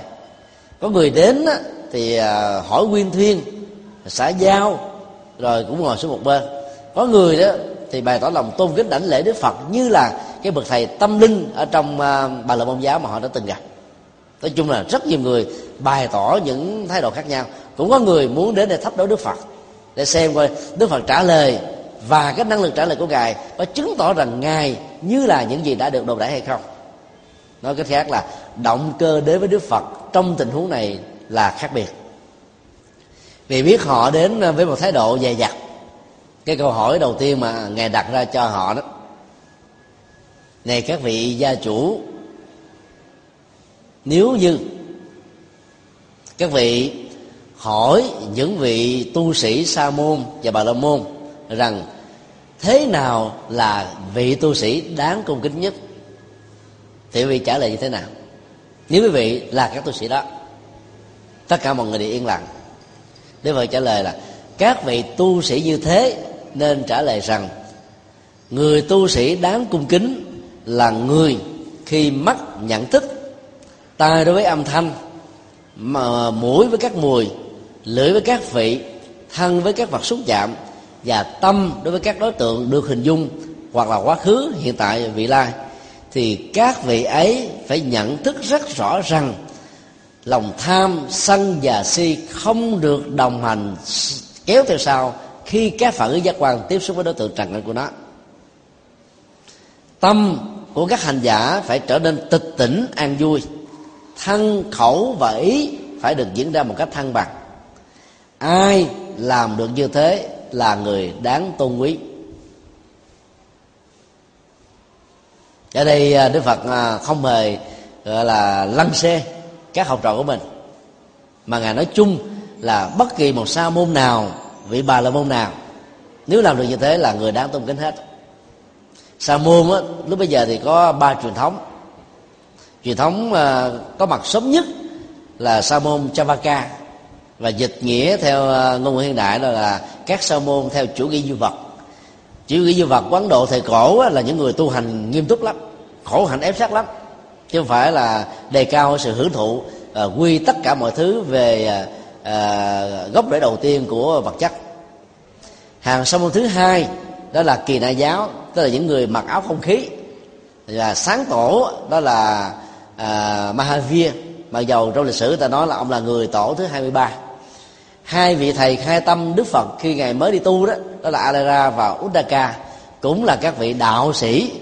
[SPEAKER 1] Có người đến á, thì à, hỏi nguyên thuyên xã giao rồi cũng ngồi xuống một bên. Có người đó thì bày tỏ lòng tôn kính đảnh lễ đức phật như là cái bậc thầy tâm linh ở trong à, bà lợi môn giáo mà họ đã từng gặp. Nói chung là rất nhiều người bày tỏ những thái độ khác nhau. Cũng có người muốn đến để thắp đối đức phật để xem coi đức phật trả lời và cái năng lực trả lời của ngài có chứng tỏ rằng ngài như là những gì đã được đồn đại hay không. Nói cách khác là động cơ đến với đức phật trong tình huống này là khác biệt. Vì biết họ đến với một thái độ dày dặt. Cái câu hỏi đầu tiên mà ngài đặt ra cho họ đó. Này các vị gia chủ, nếu như các vị hỏi những vị tu sĩ sa môn và bà la môn rằng thế nào là vị tu sĩ đáng cung kính nhất? Thì quý vị trả lời như thế nào? Nếu quý vị là các tu sĩ đó, tất cả mọi người đều yên lặng. Đức Phật trả lời là, các vị tu sĩ như thế nên trả lời rằng, người tu sĩ đáng cung kính là người khi mắt nhận thức, tai đối với âm thanh, mà mũi với các mùi, lưỡi với các vị, thân với các vật xúc chạm và tâm đối với các đối tượng được hình dung hoặc là quá khứ, hiện tại vị lai, thì các vị ấy phải nhận thức rất rõ rằng lòng tham, sân và si không được đồng hành kéo theo sau khi các phản ứng giác quan tiếp xúc với đối tượng trần cảnh của nó. Tâm của các hành giả phải trở nên tịch tỉnh, an vui. Thân khẩu và ý phải được diễn ra một cách thăng bằng. Ai làm được như thế là người đáng tôn quý. Ở đây à, đức phật à, không hề gọi là lăng xê các học trò của mình mà ngài nói chung là bất kỳ một sa môn nào vị bà la môn nào nếu làm được như thế là người đáng tôn kính hết. Sa môn á, lúc bây giờ thì có ba truyền thống. Truyền thống à, có mặt sớm nhất là sa môn chavaka và dịch nghĩa theo ờ, ngôn ngữ hiện đại đó là các sa môn theo chủ nghĩa duy vật. Chủ nghĩa duy vật quán độ thời cổ là những người tu hành nghiêm túc lắm khổ hạnh ép sát lắm. Chứ không phải là đề cao sự hưởng thụ uh, quy tất cả mọi thứ về uh, gốc rễ đầu tiên của vật chất. Hàng sa môn thứ hai đó là kỳ na giáo tức là những người mặc áo không khí. Là sáng tổ đó là à, Mahavir mặc dầu trong lịch sử ta nói là ông là người tổ thứ 23 hai vị thầy khai tâm Đức Phật khi ngài mới đi tu đó đó là alara và Uddaka cũng là các vị đạo sĩ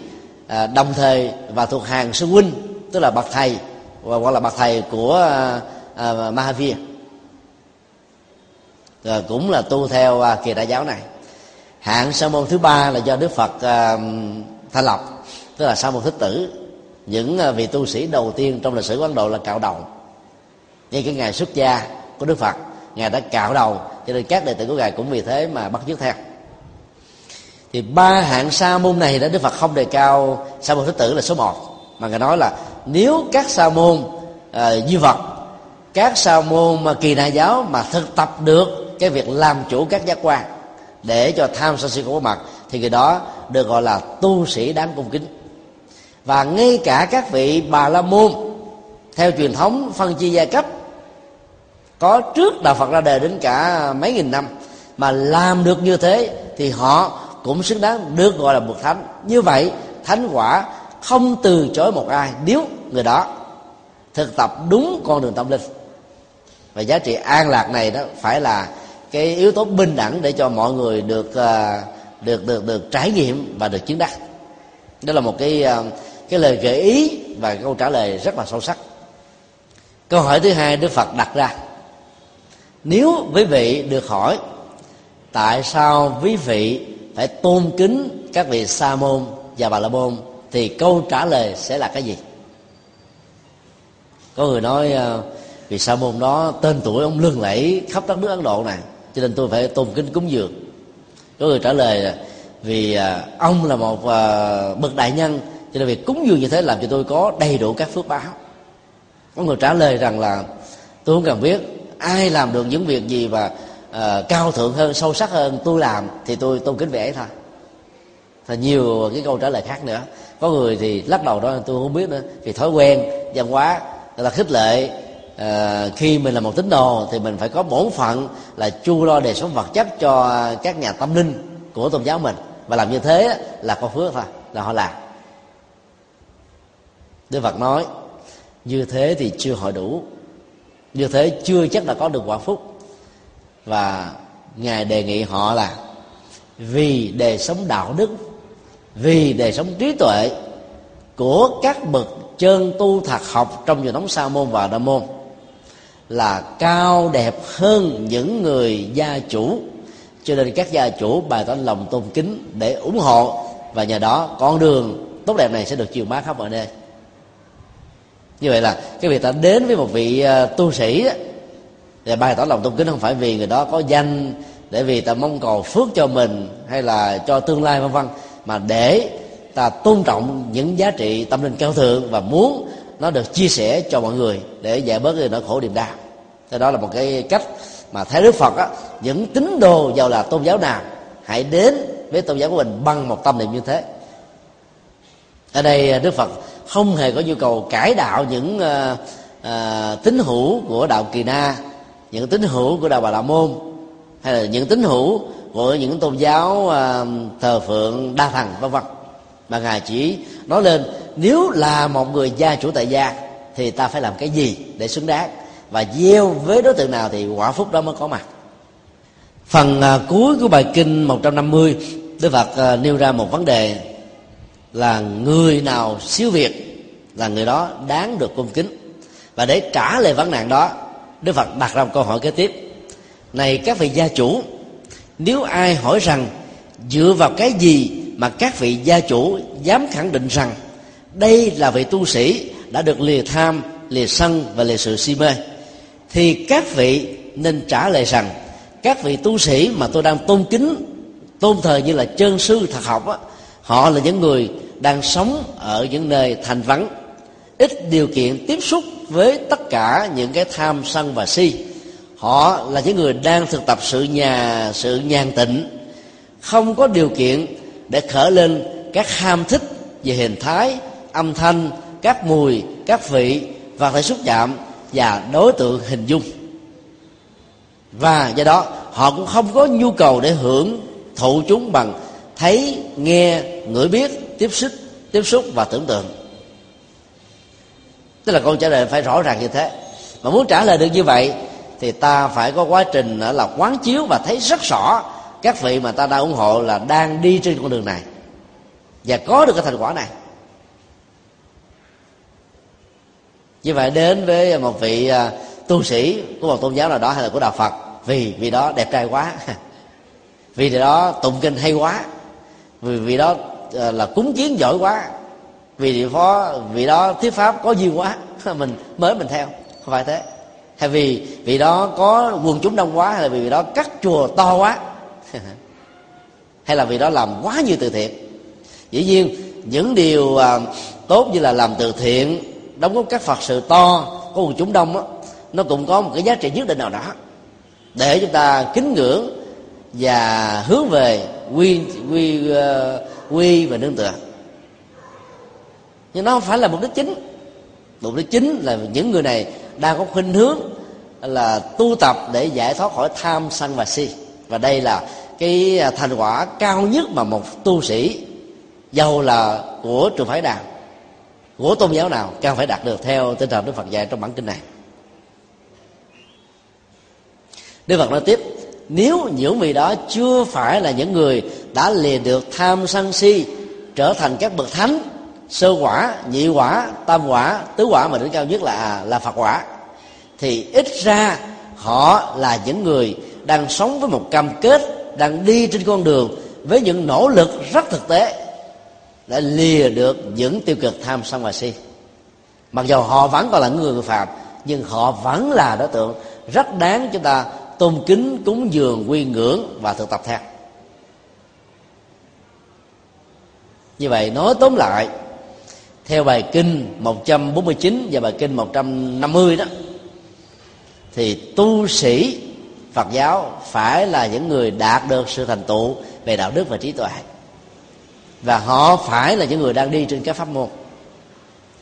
[SPEAKER 1] à, đồng thời và thuộc hàng sư huynh tức là bậc thầy và hoặc là bậc thầy của à, à, Mahavir. Rồi cũng là tu theo à, kỳ đại giáo này. Hạng sa môn thứ ba là do đức phật à, lập tức là sa môn thích tử. Những à, vị tu sĩ đầu tiên trong lịch sử Quán ấn độ là cạo đầu. Ngay cái ngày xuất gia của đức phật ngài đã cạo đầu cho nên các đệ tử của ngài cũng vì thế mà bắt chước theo. Thì ba hạng sa môn này đã đức phật không đề cao sa môn thích tử là số một mà ngài nói là nếu các sa môn uh, duy vật các sa môn mà kỳ na giáo mà thực tập được cái việc làm chủ các giác quan để cho tham sân si không có mặt thì người đó được gọi là tu sĩ đáng cung kính. Và ngay cả các vị bà la môn theo truyền thống phân chia giai cấp có trước đạo phật ra đời đến cả mấy nghìn năm, mà làm được như thế thì họ cũng xứng đáng được gọi là bậc thánh. Như vậy, thánh quả không từ chối một ai nếu người đó thực tập đúng con đường tâm linh. Và giá trị an lạc này đó phải là cái yếu tố bình đẳng để cho mọi người được ờ, được được được trải nghiệm và được chứng đắc. Đó là một cái ờ, cái lời gợi ý và câu trả lời rất là sâu sắc. Câu hỏi thứ hai đức phật đặt ra nếu quý vị được hỏi, tại sao quý vị phải tôn kính các vị sa môn và bà la môn, thì câu trả lời sẽ là cái gì? Có người nói ờ, vì sa môn đó tên tuổi ông lưng lẫy khắp đất nước ấn độ này, cho nên tôi phải tôn kính cúng dường. Có người trả lời là vì ờ, ông là một ờ, bậc đại nhân, cho nên việc cúng dường như thế làm cho tôi có đầy đủ các phước báo. Có người trả lời rằng là, tôi không cần biết ai làm được những việc gì và uh, ờ, cao thượng hơn sâu sắc hơn tôi làm thì tôi tôn kính vẻ thôi. Và nhiều cái câu trả lời khác nữa. Có người thì lắc đầu đó tôi không biết nữa. Vì thói quen văn hóa người ta khích lệ à, khi mình là một tín đồ thì mình phải có bổn phận là chu lo đời sống vật chất cho các nhà tâm linh của tôn giáo mình. Và làm như thế là có phước thôi là họ làm. Đức Phật nói như thế thì chưa hội đủ như thế chưa chắc là có được quả phúc. Và ngài đề nghị họ là, vì đời sống đạo đức, vì đời sống trí tuệ của các bậc chân tu thật học trong truyền thống sa môn và đa môn, là cao đẹp hơn những người gia chủ. Cho nên các gia chủ bày tỏ lòng tôn kính để ủng hộ, và nhờ đó con đường tốt đẹp này sẽ được chiều bá khắp mọi nơi như vậy là cái việc ta đến với một vị à, tu sĩ để bày tỏ lòng tôn kính không phải vì người đó có danh để vì ta mong cầu phước cho mình hay là cho tương lai vân vân, mà để ta tôn trọng những giá trị tâm linh cao thượng và muốn nó được chia sẻ cho mọi người để giải bớt cái nỗi khổ niềm đau. Thế đó là một cái cách mà thấy đức phật á, những tín đồ giàu là tôn giáo nào, hãy đến với tôn giáo của mình bằng một tâm niệm như thế ở đây à, đức phật không hề có nhu cầu cải đạo những uh, uh, tín hữu của đạo kỳ na những tín hữu của đạo bà la môn hay là những tín hữu của những tôn giáo uh, thờ phượng đa thần vân vân. Mà ngài chỉ nói lên nếu là một người gia chủ tại gia thì ta phải làm cái gì để xứng đáng? Và gieo với đối tượng nào thì quả phúc đó mới có mặt. Phần uh, cuối của bài kinh 150 Đức Phật uh, nêu ra một vấn đề là người nào siêu việt là người đó đáng được cung kính. Và để trả lời vấn nạn đó, Đức Phật đặt ra một câu hỏi kế tiếp. Này các vị gia chủ, nếu ai hỏi rằng dựa vào cái gì mà các vị gia chủ dám khẳng định rằng đây là vị tu sĩ đã được lìa tham, lìa sân và lìa sự si mê, thì các vị nên trả lời rằng các vị tu sĩ mà tôi đang tôn kính, tôn thờ như là chân sư thật học á, họ là những người đang sống ở những nơi thành vắng, ít điều kiện tiếp xúc với tất cả những cái tham sân và si. Họ là những người đang thực tập sự nhà, sự nhàn tịnh, không có điều kiện để khởi lên các ham thích về hình thái, âm thanh, các mùi, các vị và thể xúc chạm và đối tượng hình dung. Và do đó, họ cũng không có nhu cầu để hưởng thụ chúng bằng thấy, nghe, ngửi biết tiếp xúc tiếp xúc và tưởng tượng. Tức là câu trả lời phải rõ ràng như thế. Mà muốn trả lời được như vậy, thì ta phải có quá trình là quán chiếu và thấy rất rõ các vị mà ta đang ủng hộ là đang đi trên con đường này và có được cái thành quả này. Như vậy đến với một vị à, tu sĩ của một tôn giáo nào đó hay là của đạo phật, vì vì đó đẹp trai quá, (laughs) vì đó tụng kinh hay quá, vì vì đó Ờ, là cúng kiến giỏi quá. Vì địa phó vị đó thuyết pháp có duyên quá. (laughs) Mình mới mình theo không phải thế. Hay vì vì đó có quần chúng đông quá hay là vì vị đó cắt chùa to quá. (laughs) Hay là vì đó làm quá nhiều từ thiện. Dĩ nhiên những điều à, tốt như là làm từ thiện đóng góp các phật sự to có quần chúng đông đó, nó cũng có một cái giá trị nhất định nào đó. Để chúng ta kính ngưỡng và hướng về quy quy uh, quy và nương tựa. Nhưng nó không phải là mục đích chính. Mục đích chính là những người này đang có khuynh hướng là tu tập để giải thoát khỏi tham sân và si. Và đây là cái thành quả cao nhất mà một tu sĩ, giàu là của trường phái nào của tôn giáo nào càng phải đạt được theo tinh thần đức phật dạy trong bản kinh này. Đức phật nói tiếp nếu những vị đó chưa phải là những người đã lìa được tham sân si, trở thành các bậc thánh, sơ quả, nhị quả, tam quả, tứ quả mà đỉnh cao nhất là à, là phật quả, thì ít ra họ là những người đang sống với một cam kết, đang đi trên con đường với những nỗ lực rất thực tế để lìa được những tiêu cực tham sân và si. Mặc dù họ vẫn còn là người phạm, nhưng họ vẫn là đối tượng rất đáng chúng ta tôn kính cúng dường quy ngưỡng và thực tập theo. Như vậy nói tóm lại, theo bài kinh 149 và bài kinh 150 đó, thì tu sĩ phật giáo phải là những người đạt được sự thành tựu về đạo đức và trí tuệ. Và họ phải là những người đang đi trên các pháp môn.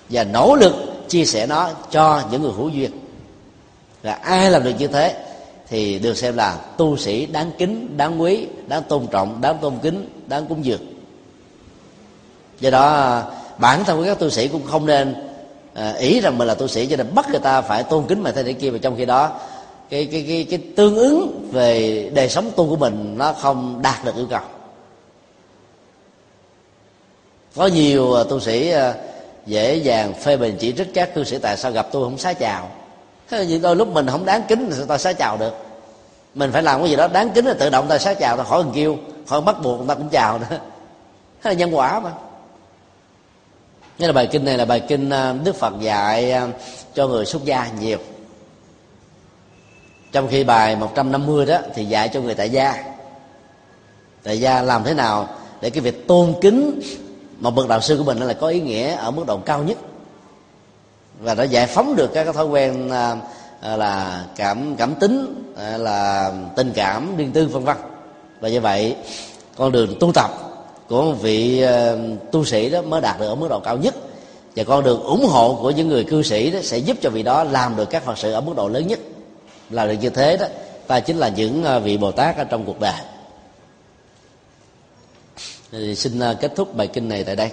[SPEAKER 1] Và nỗ lực chia sẻ nó cho những người hữu duyên. Và ai làm được như thế? Thì được xem là tu sĩ đáng kính đáng quý đáng tôn trọng đáng tôn kính đáng cúng dường. Do đó bản thân của các tu sĩ cũng không nên à, ý rằng mình là tu sĩ cho nên bắt người ta phải tôn kính mà thế này kia. Mà trong khi đó cái cái cái cái tương ứng về đời sống tu của mình nó không đạt được yêu cầu. Có nhiều à, tu sĩ à, dễ dàng phê bình chỉ trích các tu sĩ tại sao gặp tôi không xá chào thế thì đôi lúc mình không đáng kính thì ta xá chào được? Mình phải làm cái gì đó đáng kính là tự động ta xá chào, ta khỏi cần kêu khỏi bắt buộc, người ta cũng chào nữa. Thế là nhân quả mà. Nghĩa là bài kinh này là bài kinh à, Đức Phật dạy à, cho người xuất gia nhiều. Trong khi bài 150 đó thì dạy cho người tại gia. Tại gia làm thế nào để cái việc tôn kính một bậc đạo sư của mình là có ý nghĩa ở mức độ cao nhất? Và đã giải phóng được các cái thói quen à, à, là cảm cảm tính à, là tình cảm, riêng tư, vân vân. Và như vậy, con đường tu tập của một vị tu sĩ đó mới đạt được ở mức độ cao nhất. Và con đường ủng hộ của những người cư sĩ đó sẽ giúp cho vị đó làm được các phật sự ở mức độ lớn nhất. Là được như thế đó, ta chính là những vị bồ tát ở trong cuộc đời. Thì xin kết thúc bài kinh này tại đây.